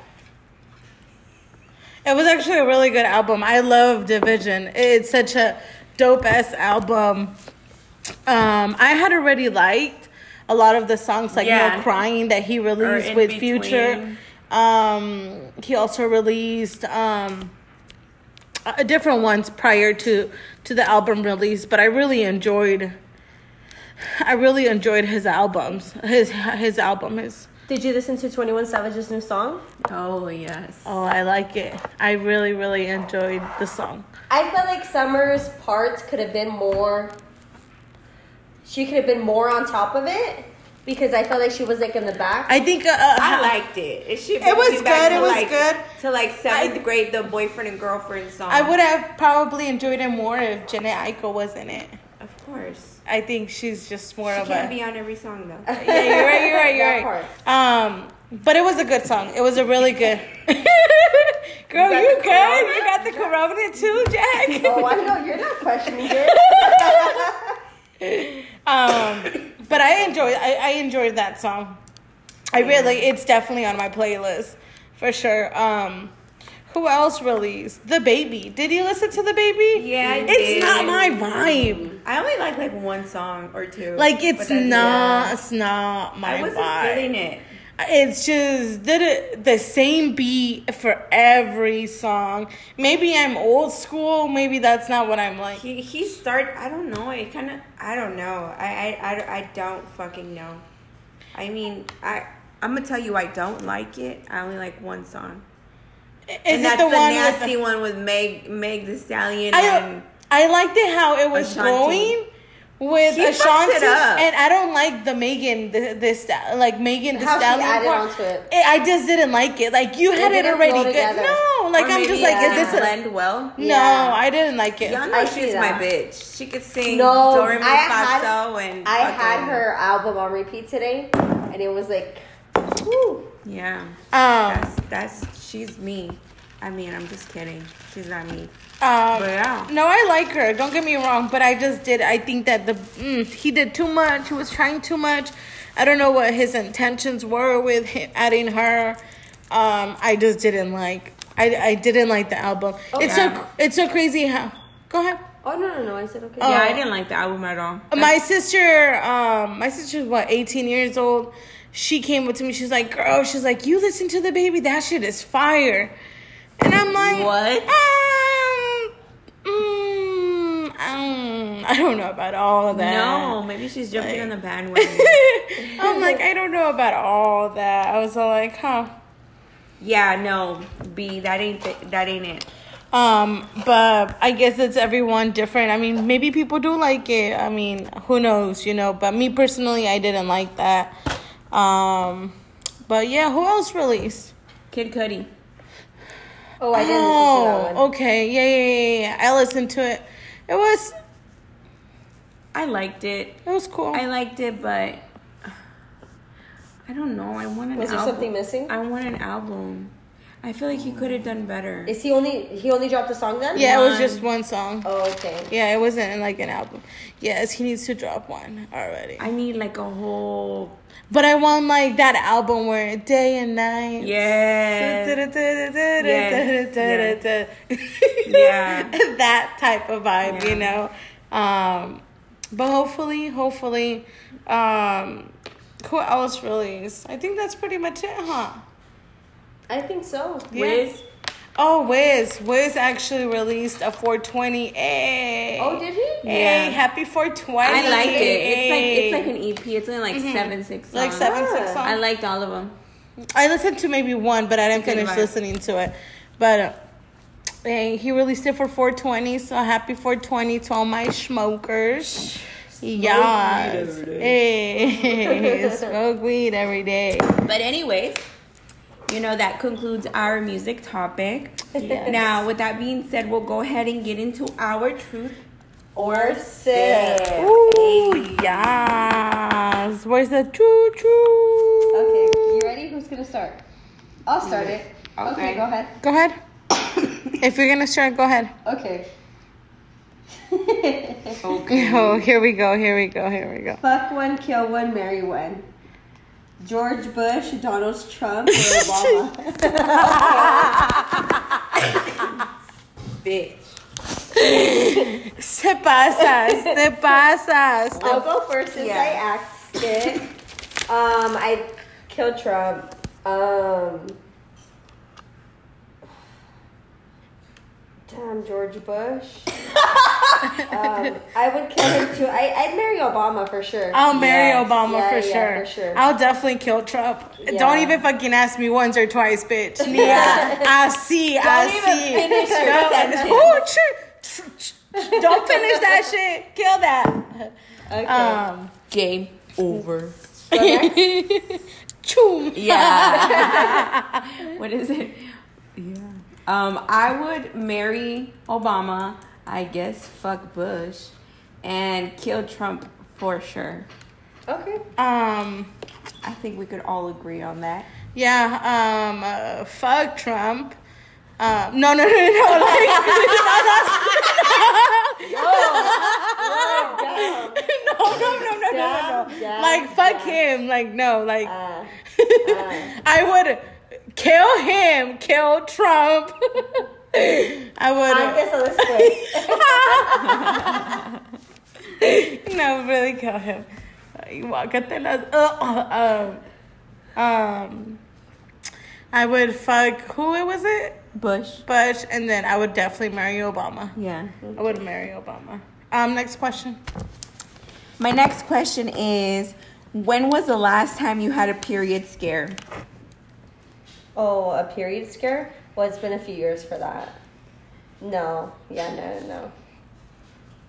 It was actually a really good album. I love dvsn. It's such a dope ass album. Um, I had already liked a lot of the songs, like Yeah. No Crying, that he released with Between. Future. Um, he also released um, different ones prior to to the album release, but I really enjoyed. I really enjoyed his albums. His his album is. Did you listen to 21 Savage's new song? Oh, yes. Oh, I like it. I really really enjoyed the song. I felt like Summer's parts could have been more. She could have been more on top of it because I felt like she was like in the back. I think uh, uh, I liked it. It should. It was bring me back good, To it was like, good. To like seventh grade, the boyfriend and girlfriend song. I would have probably enjoyed it more if Jhené Aiko was in it. Of course. I think she's just more She of can't a. be on every song though. yeah, you're right. You're right. You're right. Um, but it was a good song. It was a really good. *laughs* Girl, got you the good? corona? You got the corona too, Jack. *laughs* oh, I know you're not questioning it. *laughs* Um, but I enjoyed. I, I enjoyed that song. I really. It's definitely on my playlist for sure. Um, who else released DaBaby? Did you listen to DaBaby? Yeah, I it's did. not my vibe. I only like like one song or two. Like it's not. It's not my vibe. I wasn't vibe. feeling it. It's just did it the same beat for every song. Maybe I'm old school. Maybe that's not what I'm like. He he start. I don't know. It kind of. I don't know. I, I I I don't fucking know. I mean, I I'm gonna tell you, I don't like it. I only like one song. Is and it that's the the, one nasty with one with Meg Meg Thee Stallion I and I liked it how it was Ashanti. going with He fucks Ashanti, it up. and I don't like the Megan the this like Megan the How she Stallion added part. onto it. I just didn't like it. Like you had it didn't already good. No, like or I'm maybe just like, it is didn't this a blend well? no? Yeah. I didn't like it. Y'all know I she's my bitch. She could sing No, Do Re Mi I had- and I had her album on repeat today, and it was like, whoo. Yeah, Um, that's that's she's me. I mean, I'm just kidding. She's not me. Um, But yeah. No, I like her. Don't get me wrong, but I just did. I think that the mm, he did too much. He was trying too much. I don't know what his intentions were with hi- adding her. Um, I just didn't like. I, I didn't like the album. It's so it's so crazy how. Go ahead. Oh no no no! I said okay. Oh. Yeah, I didn't like the album at all. My sister, um, my sister's what, 18 years old. She came up to me. She's like, girl, she's like, you listen to DaBaby. That shit is fire. And I'm like, What? Um, mm, um, I don't know about all of that. No, maybe she's jumping on the bandwagon. *laughs* I'm like, I don't know about all that. I was all like, huh. yeah, no, B, that ain't th- that ain't it. Um, but I guess it's everyone different. I mean, maybe people do like it. I mean, who knows, you know? But me personally, I didn't like that. Um, but yeah, who else released? Kid Cudi. Oh, I didn't Oh, listen to that one. okay, yeah, yeah, yeah, yeah. I listened to it. It was, I liked it. it was cool. I liked it, but I don't know. I want an Was there album. something missing? I want an album. I feel like he could have done better. Is he only he only dropped a song then? yeah, it was just one song. Oh, okay. Yeah, it wasn't like an album. Yes, he needs to drop one already. I need like a whole But I want like that album where day and night. yeah. yeah. Yeah. that type of vibe, you know. Um, but hopefully, hopefully, um, who else released? I think that's pretty much it, huh? I think so. Yeah. Wiz. Oh, Wiz. Wiz actually released a 420. Hey. Oh, did he? Hey, Yeah. happy 420. I liked it. It's like it's like an EP. It's only like seven six songs. like seven, six Ah. songs. I liked all of them. I listened to maybe one, but I didn't Good finish vibe. listening to it. But uh, hey, he released it for 420, so happy 420 to all my smokers. Yes. weed every Hey, *laughs* smoke weed every day. But anyways, you know that concludes our music topic. Yes. Now, with that being said, we'll go ahead and get into our truth Or sip. Ooh, yes. Where's the choo choo? Okay, you ready? Who's gonna start? I'll start it. Okay, Okay. go ahead. Go ahead. *coughs* if you're gonna start, go ahead. Okay. Okay. *laughs* *laughs* Oh, here we go. Here we go. Here we go. Fuck one, kill one, marry one. George Bush, Donald Trump, or *laughs* Obama? Bitch. Se pasas, te pasas. te- I'll go first since Yeah. I asked it. Um, I killed Trump. Um, damn, George Bush. *laughs* um, I would kill him too. I, I'd marry Obama for sure. I'll marry Yes. Obama Yeah, for, yeah, sure. for sure. I'll definitely kill Trump. Yeah. Don't even fucking ask me once or twice, bitch. *laughs* Yeah, I see, I Don't even see. finish your No, sentence. ooh, tr- tr- tr- Don't finish that *laughs* shit. Kill that. Okay. Um, Game over. So next- choom. Yeah. what is it? Yeah. Um, I would marry Obama. I guess fuck Bush, and kill Trump for sure. okay. Um, I think we could all agree on that. yeah. Um, uh, fuck Trump. Um, no, no, no, no. Like, *laughs* no, no, no, no, no, no, no. Damn, damn, Like, fuck damn. him. Like, no, like. Uh, *laughs* I would kill him, kill Trump. *laughs* I would. I guess I'll split. *laughs* no, really kill him. Ay, guácate las- uh, um, um, I would fuck. Who was it? Bush. Bush, and then I would definitely marry Obama. Yeah. I would marry Obama. Um, next question. My next question is when was the last time you had a period scare? Oh, a period scare? Well, it's been a few years for that. No. Yeah, no, no.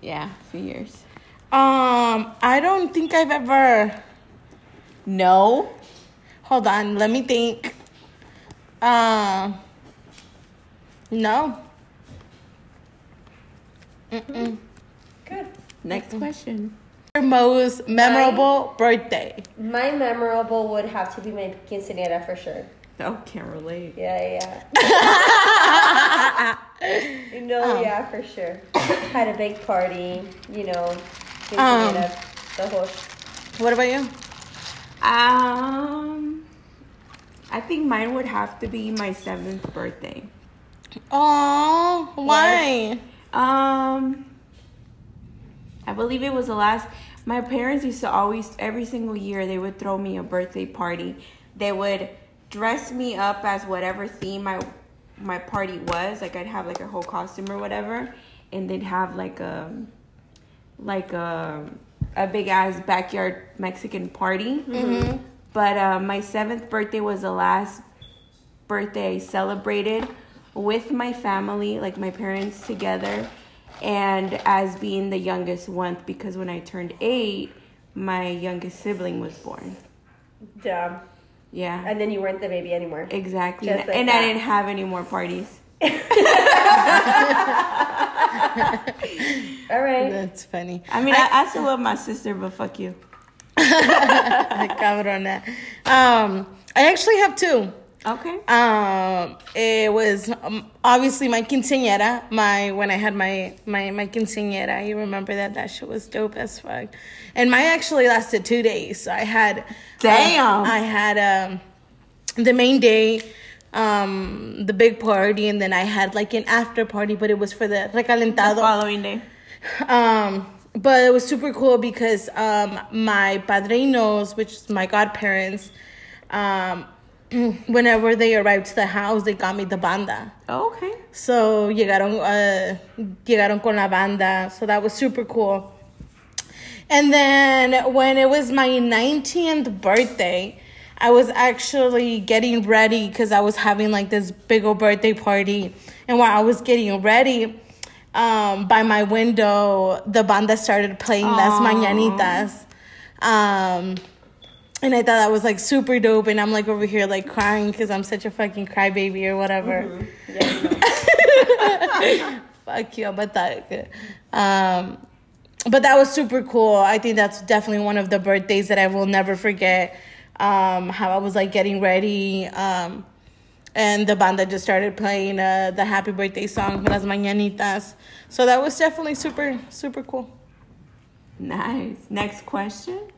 Yeah, a few years. Um, I don't think I've ever. No. Hold on, let me think. Um, no. Mm-mm. Good. Next question. Your most memorable birthday. My memorable would have to be my quinceañera for sure. Oh, can't relate. Yeah, yeah. *laughs* you no, yeah, for sure. Had a big party, you know, quinceañera, the whole. What about you? Um, I think mine would have to be my seventh birthday. Oh, why? Um, I believe it was the last. My parents used to always, every single year, they would throw me a birthday party. They would dress me up as whatever theme I my party was. Like I'd have like a whole costume or whatever, and they'd have like a like a a big ass backyard Mexican party. But uh, my seventh birthday was the last birthday I celebrated with my family, like my parents together, and as being the youngest one because when I turned eight, my youngest sibling was born. Damn. Yeah. And then you weren't the baby anymore. Exactly. Just like and that. I didn't have any more parties. *laughs* All right. That's funny. I mean, I, I still love my sister, but fuck you. *laughs* Cabrona. Um, I actually have two. Okay. Um, it was um, obviously my quinceañera. My when I had my my my quinceañera, you remember that that shit was dope as fuck. And mine actually lasted two days. So I had Damn. I had um the main day, um the big party, and then I had like an after party, but it was for the recalentado The following day. Um, but it was super cool because um, my padrinos, which is my godparents, um, *clears throat* whenever they arrived to the house, they got me the banda. Oh, okay. So llegaron, uh, llegaron con la banda. So that was super cool. And then when it was my 19th birthday, I was actually getting ready because I was having like this big old birthday party. And while I was getting ready, um, by my window, the banda started playing Las Mañanitas. Um, and I thought that was like super dope. And I'm like over here like crying because I'm such a fucking crybaby or whatever. *laughs* Fuck you, but that. Um, but that was super cool. I think that's definitely one of the birthdays that I will never forget. Um, how I was like getting ready, um, and the banda just started playing uh, the happy birthday song Las Mañanitas. So that was definitely super super cool. Nice. Next question.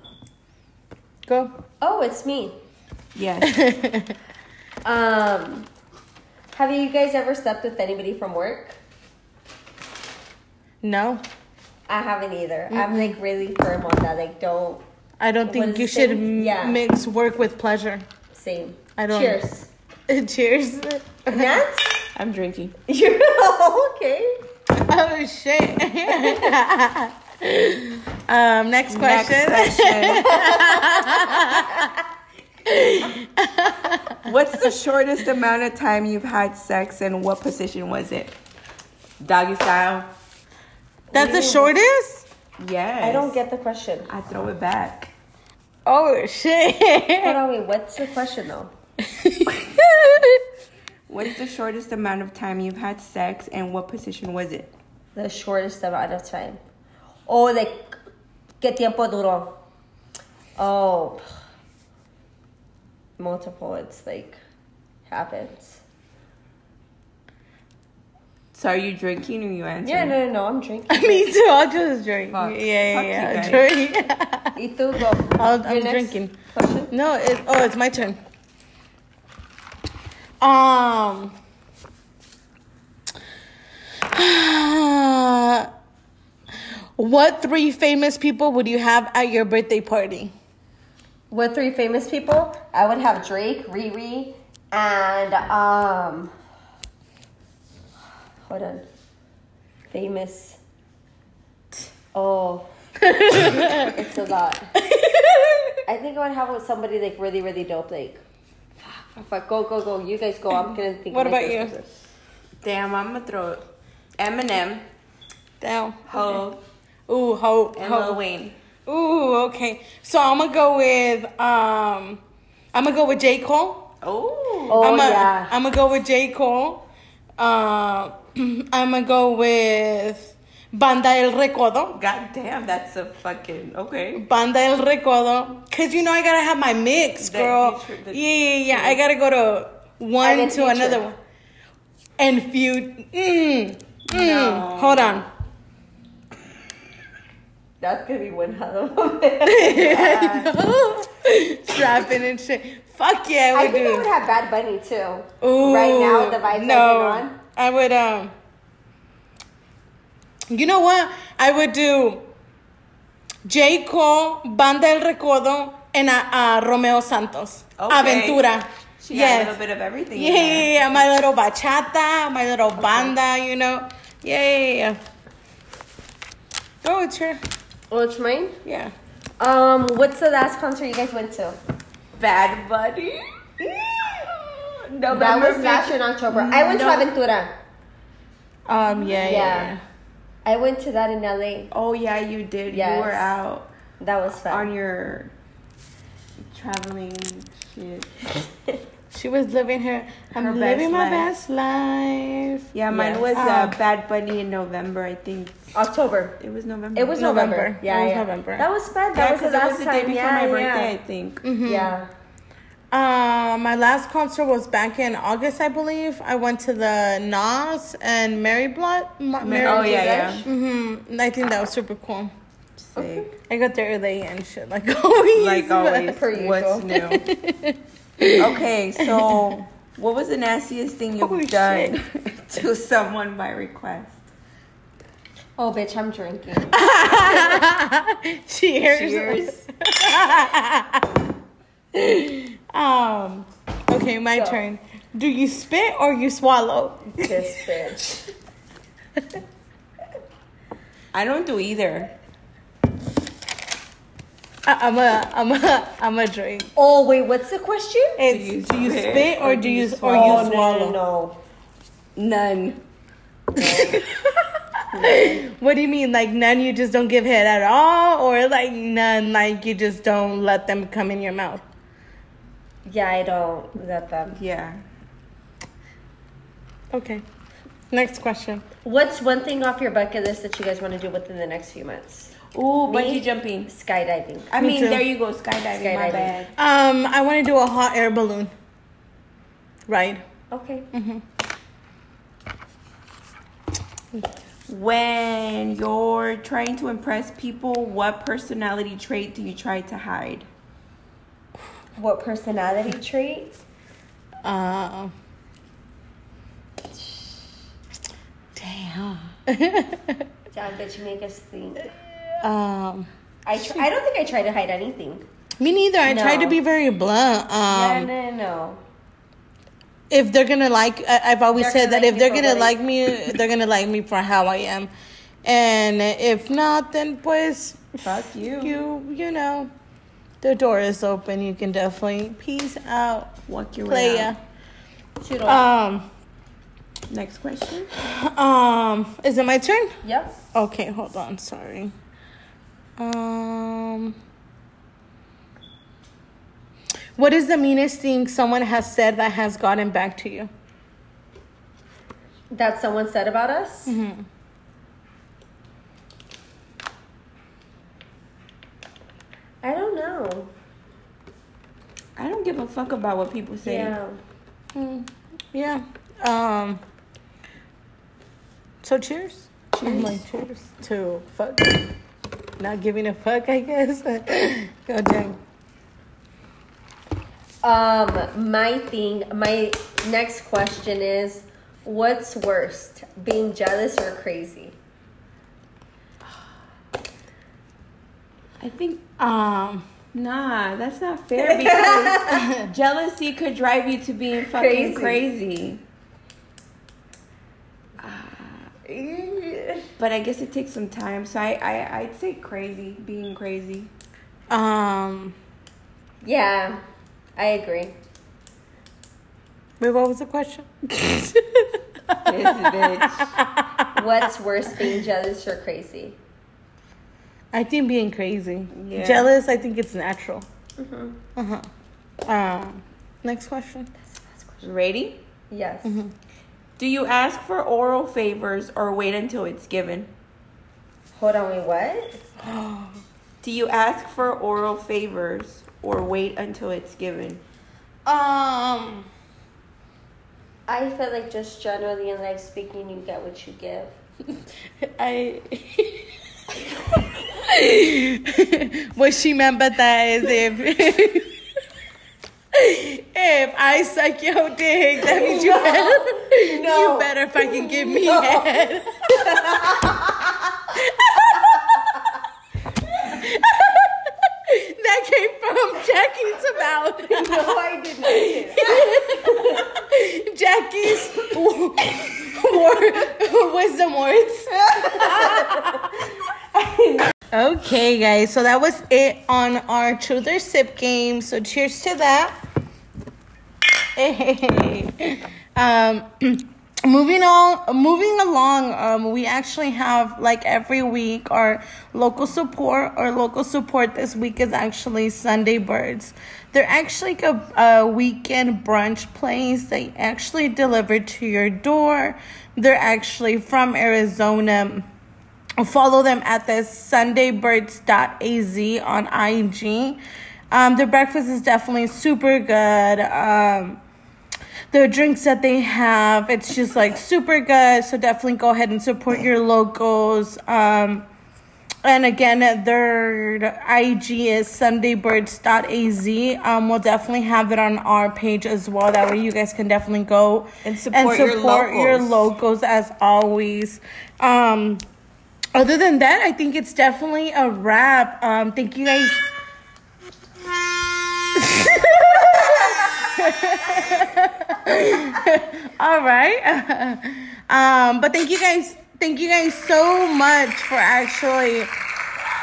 Go. Oh, it's me. Yes. *laughs* Um, have you guys ever slept with anybody from work? No, I haven't either. I'm like really firm on that. Like, don't I don't think you should m- Yeah. mix work with pleasure. same. I don't- Cheers. *laughs* Cheers. Nats? I'm drinking. *laughs* You're okay. Oh shit. Um, next question. Next question. *laughs* What's the shortest amount of time you've had sex and what position was it? Doggy style? That's the shortest? Yes. I don't get the question. I throw it back. Oh shit. Hold on, wait. What's the question though? *laughs* What's the shortest amount of time you've had sex and what position was it? The shortest amount of time. Oh, like, ¿qué tiempo duró? Oh, multiple. It's like happens. So are you drinking or you answering? Yeah, no, no, no. I'm drinking. *laughs* Me too. I'll just drink. Fuck. Yeah, yeah, yeah. Drink. *laughs* Y tú go. *laughs* I'll, I'm drinking. Question. no, it, oh, it's my turn. Um. *sighs* what three famous people would you have at your birthday party? What three famous people? I would have Drake, Riri, and um. Hold on. Famous. Oh. *laughs* it's a lot. I think I would have with somebody like really, really dope. Like, fuck, fuck, go, go, go. You guys go. I'm gonna think. What about you? Damn, I'm gonna throw it. Eminem, Down. Ho, Ooh, ho, and ho. Lil Wayne. Ooh, okay. So I'm gonna go with um, I'm gonna go with J Cole. Oh. Oh I'm yeah. I'm gonna go with J Cole. Uh, *clears throat* I'm gonna go with Banda El Recodo. God damn, that's a fucking okay. Banda El Recodo. Cause you know I gotta have my mix, The girl. future- the- yeah, yeah, yeah. I gotta go to one to Future. another one. And few. Mm, mm. No. Hold on. That's gonna be one hell of a *laughs* Strapping and shit. Fuck yeah, I I would think I would have Bad Bunny too. Ooh, right now, the vibes no, on. I would um. You know what? I would do J Cole, Banda El Recodo, and uh, uh, Romeo Santos. Okay. Aventura. She got Yes. a little bit of everything. Yeah, yeah, yeah, my little bachata, my little banda, you know. Yeah, yeah, yeah. Go, it's your, Oh, it's mine. yeah. Um, what's the last concert you guys went to? Bad Bunny. November that was last year in October. I went No. to Aventura. Um, yeah, yeah. Yeah. I went to that in LA. Oh yeah, you did. You were out That was fun. on your traveling shit. *laughs* She was living her, I'm Her living best my life. best life. Yeah, mine Yes. was uh, Um, Bad Bunny in November. I think October. it was November. It was November. November. Yeah, It was yeah. November. That was fun. yeah, That was the because it last was the time. day before yeah, my yeah. birthday. I think. Yeah. Uh, my last concert was back in August, I believe. I went to the Nas and Mary Blood. Ma- Mary oh J. yeah, yeah. Blige? Mm-hmm. I think that was super cool. Sick. I got there early and shit, like *laughs* always. Like always. *laughs* Per usual. What's new? *laughs* okay, so what was the nastiest thing you've Oh, done *laughs* to someone by request? Oh, bitch, I'm drinking. *laughs* Cheers. *laughs* um. Okay, my Go. turn. Do you spit or you swallow? this bitch. I don't do either. I- I'm a, I'm a, I'm a drink. Oh, wait, what's the question? It's do you, spit spit or do you or oh, you no, swallow? no, None. *laughs* What do you mean? Like none? You just don't give head at all, or like none? Like you just don't let them come in your mouth? Yeah, I don't let them. Yeah. Okay. Next question. What's one thing off your bucket list that you guys want to do within the next few months? Ooh, Me? bungee jumping. Skydiving. I Me mean, too. there you go, skydiving. My Skydiving. bad. Um, I want to do a hot air balloon ride. Okay. When you're trying to impress people, what personality trait do you try to hide? What personality trait? Uh, damn. *laughs* Damn, bitch, you make us think. Um, I, tr- I don't think I try to hide anything. me neither. I try to be very blunt. Um, no, no, no. if they're gonna like I- i've always They're said that like if they're gonna like me *laughs* they're gonna like me for how i am and if not then pues Fuck you. you you know the door is open you can definitely peace out Walk your way out. Shoot off. um Next question. um is it my turn yep. okay hold on sorry um what is the meanest thing someone has said that has gotten back to you That someone said about us? Mm-hmm. I don't know. I don't give a fuck about what people say. Yeah. Mm, yeah. Um. So cheers. Cheers. like cheers to fuck. Not giving a fuck, I guess. *laughs* Go dang. Um, my thing, my next question is what's worst, being jealous or crazy? I think Um. nah, that's not fair because *laughs* jealousy could drive you to being fucking Crazy. crazy. *laughs* But I guess it takes some time. So I, I I'd say crazy, being crazy. Um. Yeah, I agree. Wait, what was the question? *laughs* This bitch. What's worse, being jealous or crazy? I think being crazy. Yeah. Jealous. I think it's natural. Mm-hmm. Uh huh. Um. Next question. Ready? Yes. Do you ask for oral favors or wait until it's given? Hold on, wait, what? *gasps* Do you ask for oral favors or wait until it's given? Um. I feel like just generally in life speaking, you get what you give. *laughs* I. *laughs* what she meant by that is if *laughs* if I suck your dick, that means you better No. you better fucking give me head. *laughs* that came from Jackie's mouth. No, I did not. *laughs* Jackie's *laughs* wisdom words. Okay, guys. So that was it on our truth or sip game. So cheers to that. Hey. *laughs* Um, *clears throat* moving on, moving along. Um, we actually have like every week our local support. Our local support this week is actually Sunday Birds. They're actually a, a weekend brunch place. They actually deliver to your door. They're actually from Arizona follow them at the sundaybirds.az on IG. Um, their breakfast is definitely super good. Um, the drinks that they have, it's just like super good. So definitely go ahead and support your locals. Um, and again, their IG is sundaybirds.az. Um, we'll definitely have it on our page as well. That way you guys can definitely go And support your your locals. locals as always. Um, other than that, I think it's definitely a wrap. Um, thank you guys. *laughs* All right. *laughs* um, but thank you guys. Thank you guys so much for actually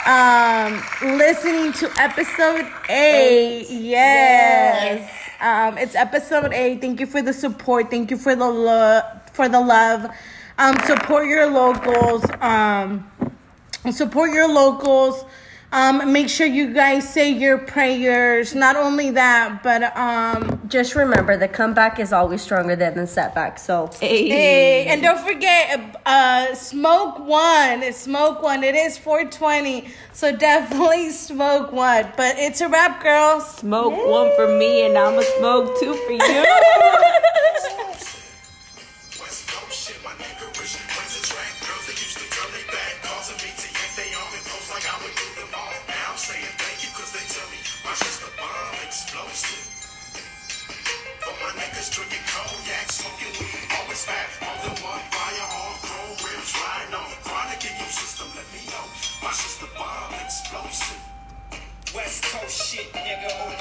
um listening to episode eight. Yes. Um, it's episode eight. Thank you for the support. Thank you for the love for the love. Um, support your locals. Um, support your locals. Um, make sure you guys say your prayers. Not only that, but um, Just remember, the comeback is always stronger than the setback. So Hey, and don't forget, uh, smoke one. Smoke one. It is 420, so definitely smoke one. But it's a wrap, girls. Smoke one for me, and I'ma smoke two for you. *laughs* just a bomb explosive. For my niggas drinking cognac, smoking weed, always. All one fire, all chrome rims, riding on chronic in your system. Let me know, my bomb explosive. West Coast shit, nigga, over.